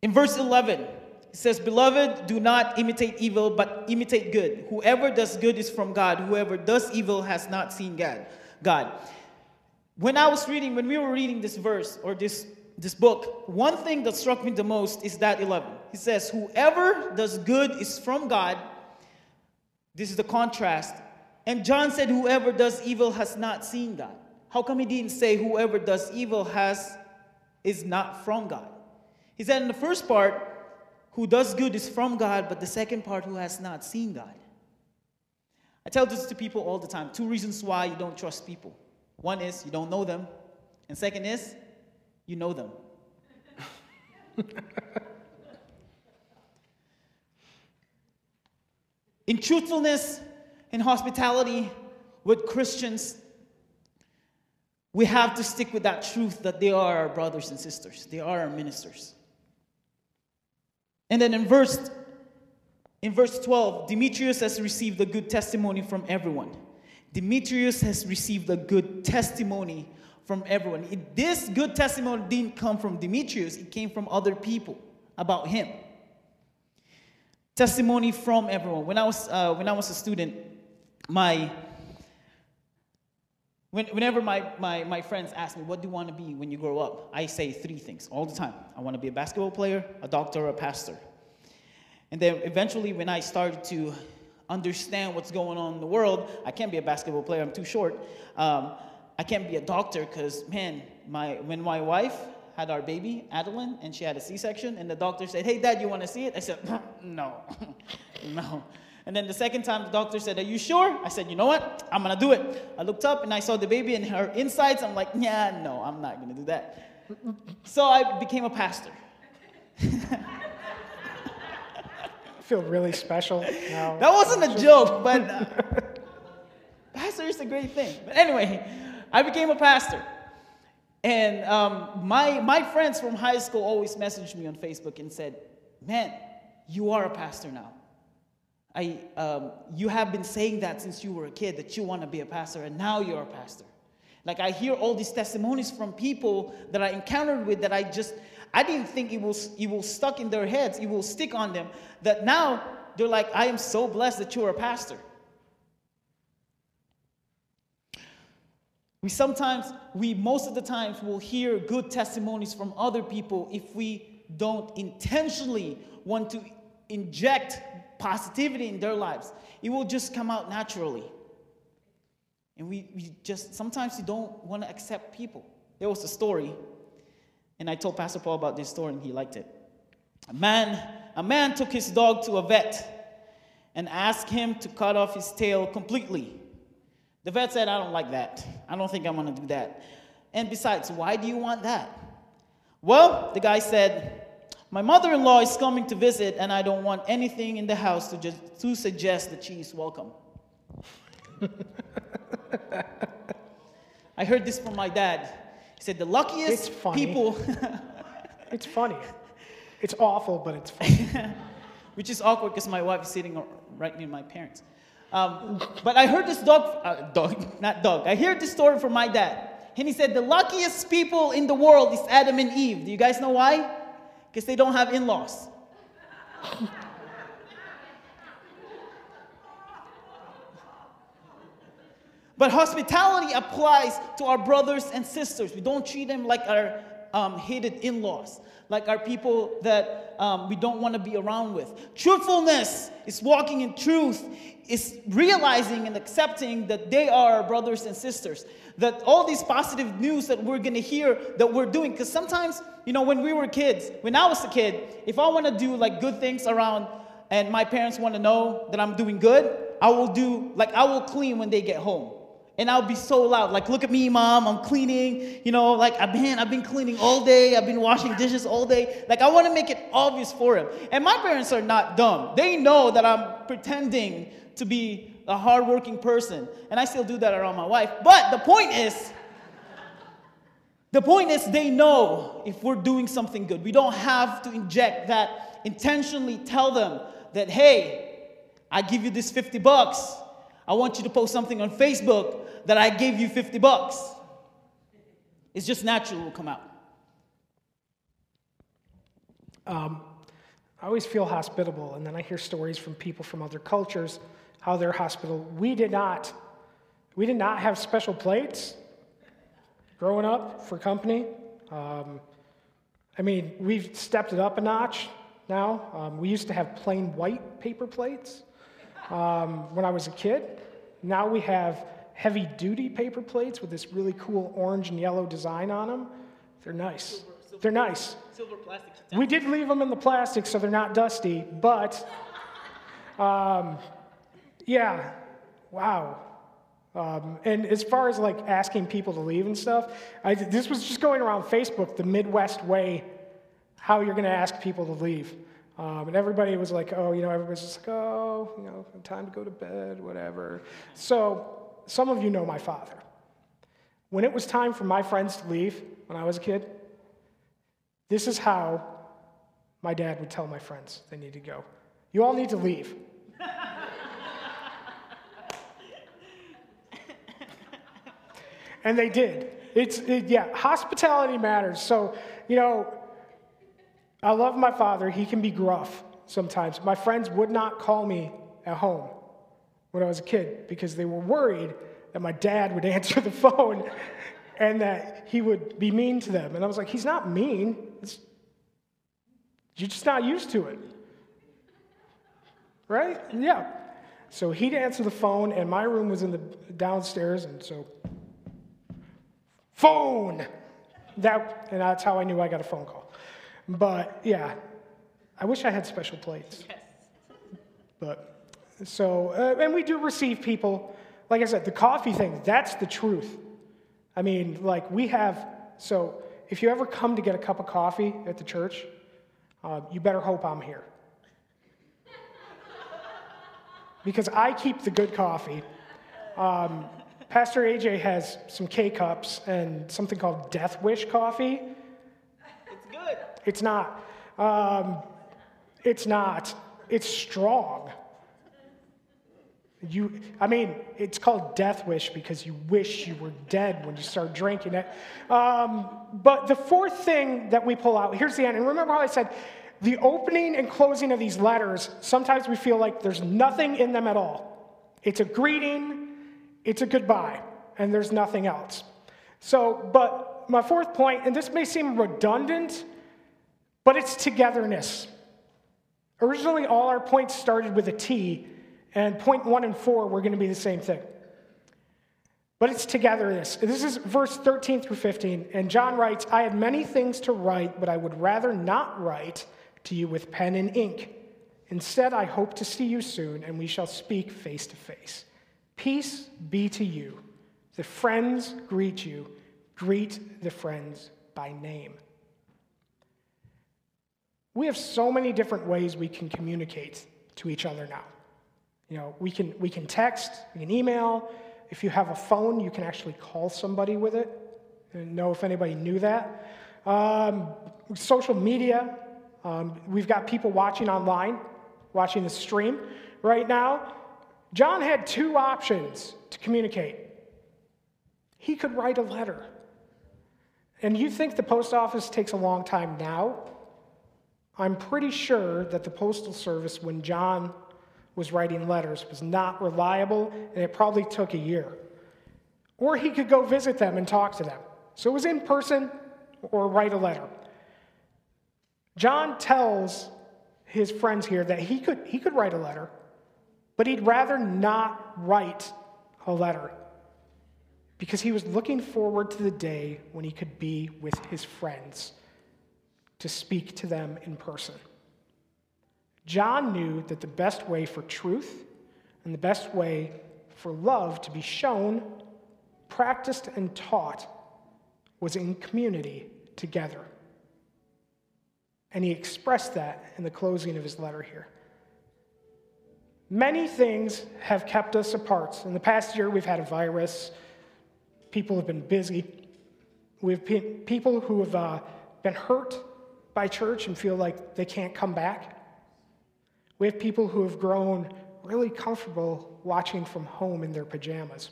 S3: in verse 11, it says, Beloved, do not imitate evil, but imitate good. Whoever does good is from God. Whoever does evil has not seen God. God. When I was reading, when we were reading this verse or this, this book, one thing that struck me the most is that 11. He says, Whoever does good is from God. This is the contrast. And John said, Whoever does evil has not seen God. How come he didn't say, Whoever does evil has is not from God? He said in the first part, who does good is from God, but the second part, who has not seen God. I tell this to people all the time. Two reasons why you don't trust people. One is you don't know them, and second is you know them. in truthfulness and hospitality with Christians, we have to stick with that truth that they are our brothers and sisters, they are our ministers. And then in verse in verse 12, Demetrius has received a good testimony from everyone. Demetrius has received a good testimony from everyone. It, this good testimony didn't come from Demetrius, it came from other people about him. Testimony from everyone. When I was, uh, when I was a student, my when, whenever my, my, my friends ask me, What do you want to be when you grow up? I say three things all the time I want to be a basketball player, a doctor, or a pastor. And then eventually, when I started to understand what's going on in the world. I can't be a basketball player, I'm too short. Um, I can't be a doctor because, man, my, when my wife had our baby, Adeline, and she had a C section, and the doctor said, Hey, dad, you want to see it? I said, No, no. And then the second time, the doctor said, Are you sure? I said, You know what? I'm going to do it. I looked up and I saw the baby and her insides. I'm like, Yeah, no, I'm not going to do that. So I became a pastor.
S2: I feel really special now.
S3: That wasn't a joke, but uh, pastor is a great thing. But anyway, I became a pastor. And um, my, my friends from high school always messaged me on Facebook and said, Man, you are a pastor now. I, um, you have been saying that since you were a kid, that you want to be a pastor, and now you're a pastor. Like I hear all these testimonies from people that I encountered with that I just, I didn't think it was, it was stuck in their heads, it will stick on them. That now they're like, I am so blessed that you're a pastor. We sometimes, we most of the times will hear good testimonies from other people if we don't intentionally want to inject positivity in their lives. It will just come out naturally. And we, we just, sometimes we don't want to accept people. There was a story, and I told Pastor Paul about this story, and he liked it. A man, a man took his dog to a vet and asked him to cut off his tail completely. The vet said, I don't like that. I don't think I'm to do that. And besides, why do you want that? Well, the guy said, My mother in law is coming to visit, and I don't want anything in the house to, just, to suggest that she is welcome. I heard this from my dad. He said, The luckiest
S2: It's funny.
S3: people,
S2: It's funny. It's awful, but it's funny.
S3: which is awkward because my wife is sitting right near my parents. Um, but I heard this dog, uh, dog, not dog. I heard this story from my dad. And he said, The luckiest people in the world is Adam and Eve. Do you guys know why? Because they don't have in laws. But hospitality applies to our brothers and sisters. We don't treat them like our um, hated in laws, like our people that um, we don't want to be around with. Truthfulness is walking in truth, is realizing and accepting that they are our brothers and sisters. That all these positive news that we're going to hear that we're doing, because sometimes, you know, when we were kids, when I was a kid, if I want to do like good things around and my parents want to know that I'm doing good, I will do, like, I will clean when they get home. And I'll be so loud, like, look at me, mom, I'm cleaning. You know, like, I've been, I've been cleaning all day, I've been washing dishes all day. Like, I want to make it obvious for him. And my parents are not dumb. They know that I'm pretending to be a hardworking person. And I still do that around my wife. But the point is, the point is, they know if we're doing something good. We don't have to inject that, intentionally tell them that, hey, I give you this 50 bucks. I want you to post something on Facebook that I gave you 50 bucks. It's just natural, it will come out.
S2: Um, I always feel hospitable, and then I hear stories from people from other cultures how they're hospitable. We did not, we did not have special plates growing up for company. Um, I mean, we've stepped it up a notch now. Um, we used to have plain white paper plates um, when I was a kid. Now we have heavy duty paper plates with this really cool orange and yellow design on them. They're nice. They're nice.
S3: Silver plastic.
S2: We did leave them in the plastic so they're not dusty, but um, yeah, wow. Um, and as far as like asking people to leave and stuff, I, this was just going around Facebook, the Midwest way, how you're going to ask people to leave. Um, and everybody was like, oh, you know, everybody's just like, oh, you know, time to go to bed, whatever. So some of you know my father. When it was time for my friends to leave when I was a kid, this is how my dad would tell my friends they need to go. You all need to leave. and they did. It's, it, yeah, hospitality matters. So, you know, I love my father. He can be gruff sometimes. My friends would not call me at home when I was a kid because they were worried that my dad would answer the phone and that he would be mean to them. And I was like, he's not mean. It's, you're just not used to it. Right? Yeah. So he'd answer the phone, and my room was in the downstairs, and so phone. That and that's how I knew I got a phone call. But yeah, I wish I had special plates. Yes. But so uh, and we do receive people. Like I said, the coffee thing, that's the truth. I mean, like we have so if you ever come to get a cup of coffee at the church, uh, you better hope I'm here. because I keep the good coffee. Um, Pastor AJ has some K cups and something called Death Wish coffee.
S3: It's good.
S2: It's not. Um, it's not. It's strong. You, I mean, it's called death wish because you wish you were dead when you start drinking it. Um, but the fourth thing that we pull out here's the end. And remember how I said the opening and closing of these letters, sometimes we feel like there's nothing in them at all. It's a greeting, it's a goodbye, and there's nothing else. So, but my fourth point, and this may seem redundant, but it's togetherness. Originally, all our points started with a T and point one and four were going to be the same thing. But it's togetherness. This This is verse 13 through 15. And John writes, I had many things to write, but I would rather not write to you with pen and ink. Instead, I hope to see you soon, and we shall speak face to face. Peace be to you. The friends greet you. Greet the friends by name. We have so many different ways we can communicate to each other now. You know, we can, we can text, we can email. If you have a phone, you can actually call somebody with it and know if anybody knew that. Um, social media, um, we've got people watching online, watching the stream right now. John had two options to communicate. He could write a letter. And you think the post office takes a long time now? I'm pretty sure that the Postal Service, when John was writing letters was not reliable, and it probably took a year. Or he could go visit them and talk to them. So it was in person or write a letter. John tells his friends here that he could, he could write a letter, but he'd rather not write a letter because he was looking forward to the day when he could be with his friends to speak to them in person. John knew that the best way for truth and the best way for love to be shown, practiced, and taught was in community together. And he expressed that in the closing of his letter here. Many things have kept us apart. In the past year, we've had a virus, people have been busy. We have people who have uh, been hurt by church and feel like they can't come back. We have people who have grown really comfortable watching from home in their pajamas.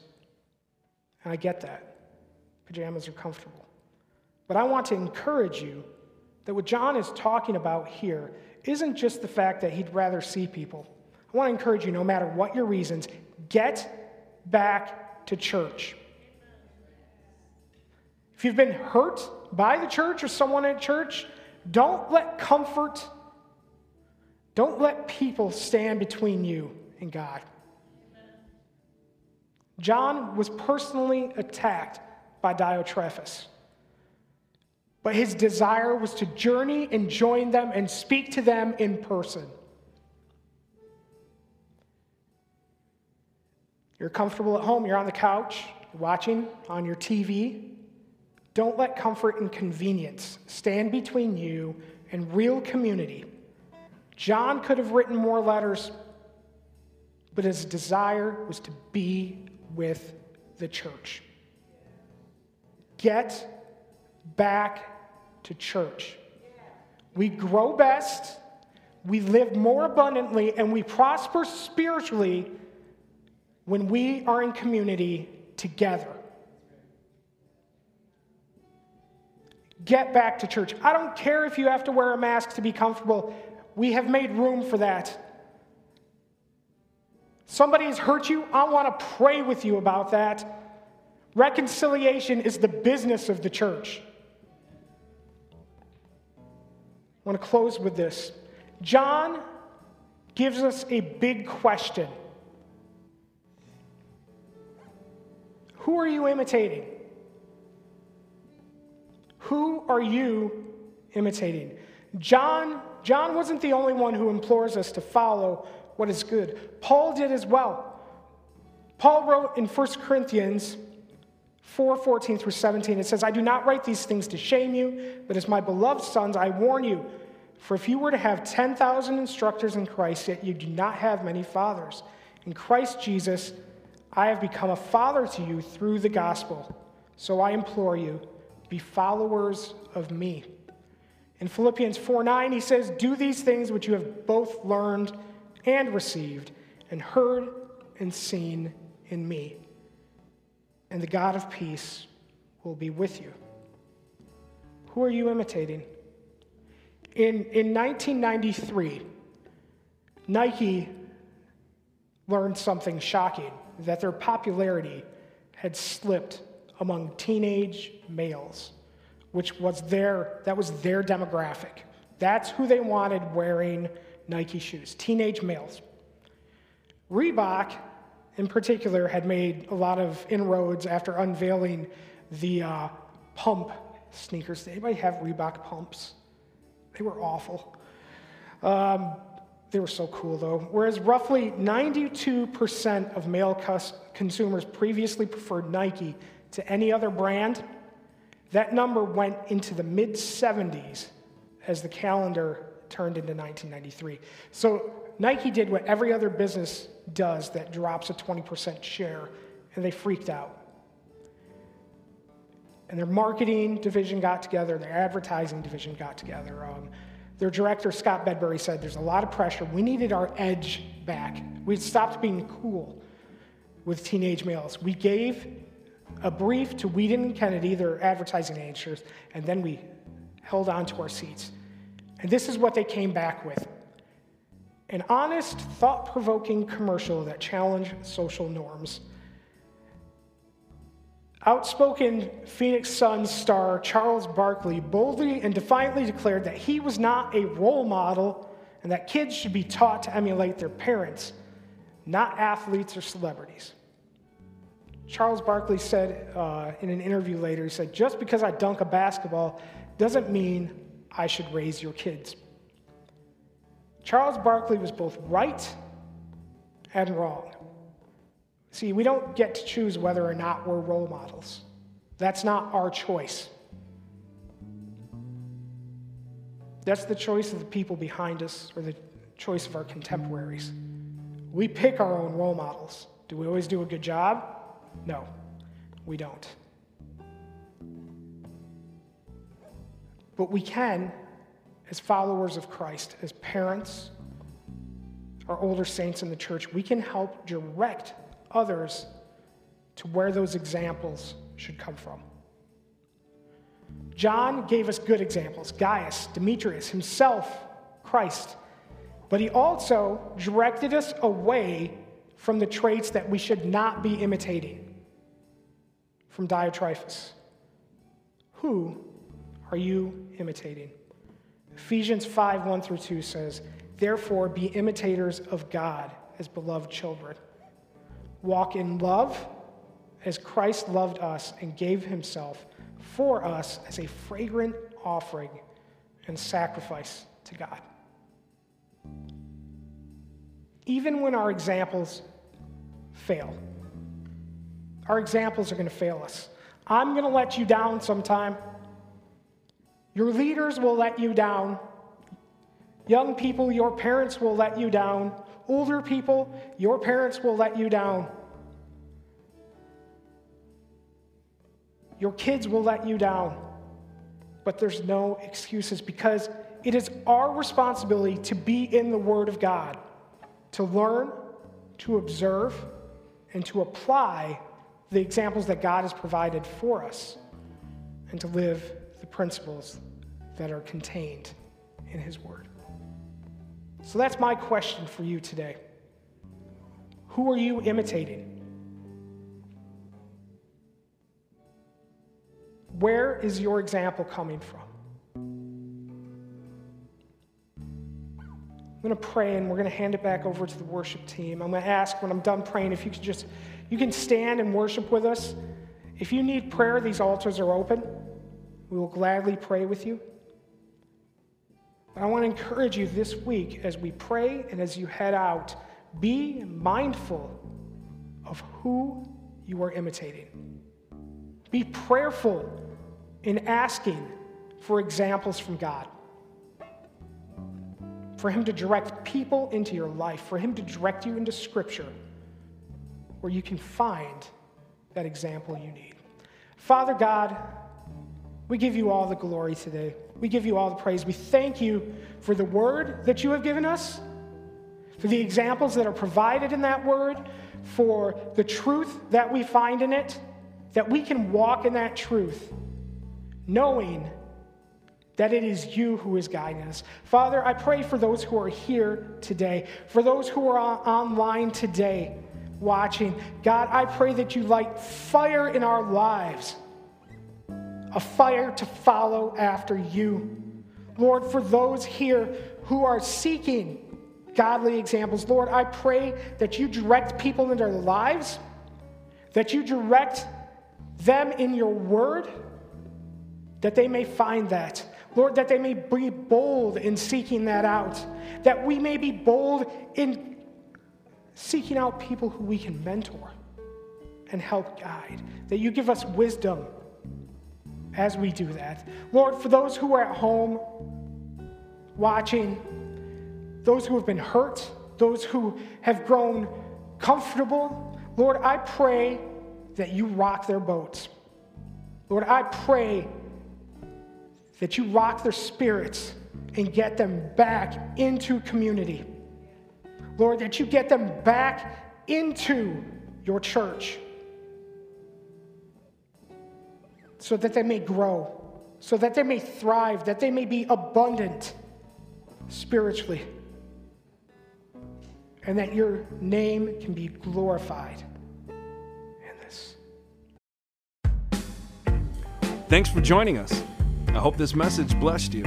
S2: And I get that. Pajamas are comfortable. But I want to encourage you that what John is talking about here isn't just the fact that he'd rather see people. I want to encourage you, no matter what your reasons, get back to church. If you've been hurt by the church or someone at church, don't let comfort don't let people stand between you and God. John was personally attacked by Diotrephes. But his desire was to journey and join them and speak to them in person. You're comfortable at home, you're on the couch, watching on your TV. Don't let comfort and convenience stand between you and real community John could have written more letters, but his desire was to be with the church. Get back to church. We grow best, we live more abundantly, and we prosper spiritually when we are in community together. Get back to church. I don't care if you have to wear a mask to be comfortable. We have made room for that. Somebody has hurt you. I want to pray with you about that. Reconciliation is the business of the church. I want to close with this. John gives us a big question Who are you imitating? Who are you imitating? John John wasn't the only one who implores us to follow what is good. Paul did as well. Paul wrote in 1 Corinthians 4 14 through 17, it says, I do not write these things to shame you, but as my beloved sons, I warn you. For if you were to have 10,000 instructors in Christ, yet you do not have many fathers, in Christ Jesus, I have become a father to you through the gospel. So I implore you, be followers of me. In Philippians 4 9, he says, Do these things which you have both learned and received, and heard and seen in me. And the God of peace will be with you. Who are you imitating? In, in 1993, Nike learned something shocking that their popularity had slipped among teenage males, which was their, that was their demographic. That's who they wanted wearing Nike shoes, teenage males. Reebok, in particular, had made a lot of inroads after unveiling the uh, pump sneakers. Did anybody have Reebok pumps? They were awful. Um, they were so cool, though. Whereas roughly 92% of male cus- consumers previously preferred Nike to any other brand, that number went into the mid 70s as the calendar turned into 1993. So Nike did what every other business does that drops a 20% share, and they freaked out. And their marketing division got together, their advertising division got together. Um, their director, Scott Bedbury, said there's a lot of pressure. We needed our edge back. We'd stopped being cool with teenage males. We gave a brief to Wieden and Kennedy, their advertising agents, and then we held on to our seats. And this is what they came back with an honest, thought provoking commercial that challenged social norms. Outspoken Phoenix Suns star Charles Barkley boldly and defiantly declared that he was not a role model and that kids should be taught to emulate their parents, not athletes or celebrities. Charles Barkley said uh, in an interview later, he said, Just because I dunk a basketball doesn't mean I should raise your kids. Charles Barkley was both right and wrong. See, we don't get to choose whether or not we're role models. That's not our choice. That's the choice of the people behind us or the choice of our contemporaries. We pick our own role models. Do we always do a good job? No, we don't. But we can, as followers of Christ, as parents, our older saints in the church, we can help direct others to where those examples should come from. John gave us good examples Gaius, Demetrius, himself, Christ. But he also directed us away from the traits that we should not be imitating from Diotrephes. Who are you imitating? Ephesians 5 1 through 2 says, Therefore, be imitators of God as beloved children. Walk in love as Christ loved us and gave himself for us as a fragrant offering and sacrifice to God. Even when our examples fail, our examples are going to fail us. I'm going to let you down sometime. Your leaders will let you down. Young people, your parents will let you down. Older people, your parents will let you down. Your kids will let you down. But there's no excuses because it is our responsibility to be in the Word of God, to learn, to observe, and to apply the examples that God has provided for us, and to live the principles that are contained in His Word. So that's my question for you today. Who are you imitating? Where is your example coming from? I'm going to pray and we're going to hand it back over to the worship team. I'm going to ask when I'm done praying if you could just you can stand and worship with us. If you need prayer, these altars are open. We will gladly pray with you. But I want to encourage you this week as we pray and as you head out, be mindful of who you are imitating. Be prayerful in asking for examples from God. For Him to direct people into your life, for Him to direct you into Scripture where you can find that example you need. Father God, we give you all the glory today. We give you all the praise. We thank you for the word that you have given us, for the examples that are provided in that word, for the truth that we find in it, that we can walk in that truth, knowing that it is you who is guiding us. Father, I pray for those who are here today, for those who are online today watching. God, I pray that you light fire in our lives, a fire to follow after you. Lord, for those here who are seeking godly examples, Lord, I pray that you direct people in their lives, that you direct them in your word, that they may find that. Lord, that they may be bold in seeking that out, that we may be bold in seeking out people who we can mentor and help guide, that you give us wisdom as we do that. Lord, for those who are at home watching, those who have been hurt, those who have grown comfortable, Lord, I pray that you rock their boats. Lord, I pray that you rock their spirits and get them back into community. Lord, that you get them back into your church so that they may grow, so that they may thrive, that they may be abundant spiritually, and that your name can be glorified in this.
S1: Thanks for joining us. I hope this message blessed you.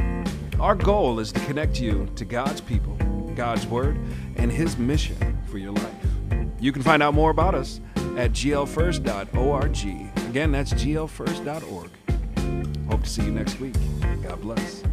S1: Our goal is to connect you to God's people, God's Word, and His mission for your life. You can find out more about us at glfirst.org. Again, that's glfirst.org. Hope to see you next week. God bless.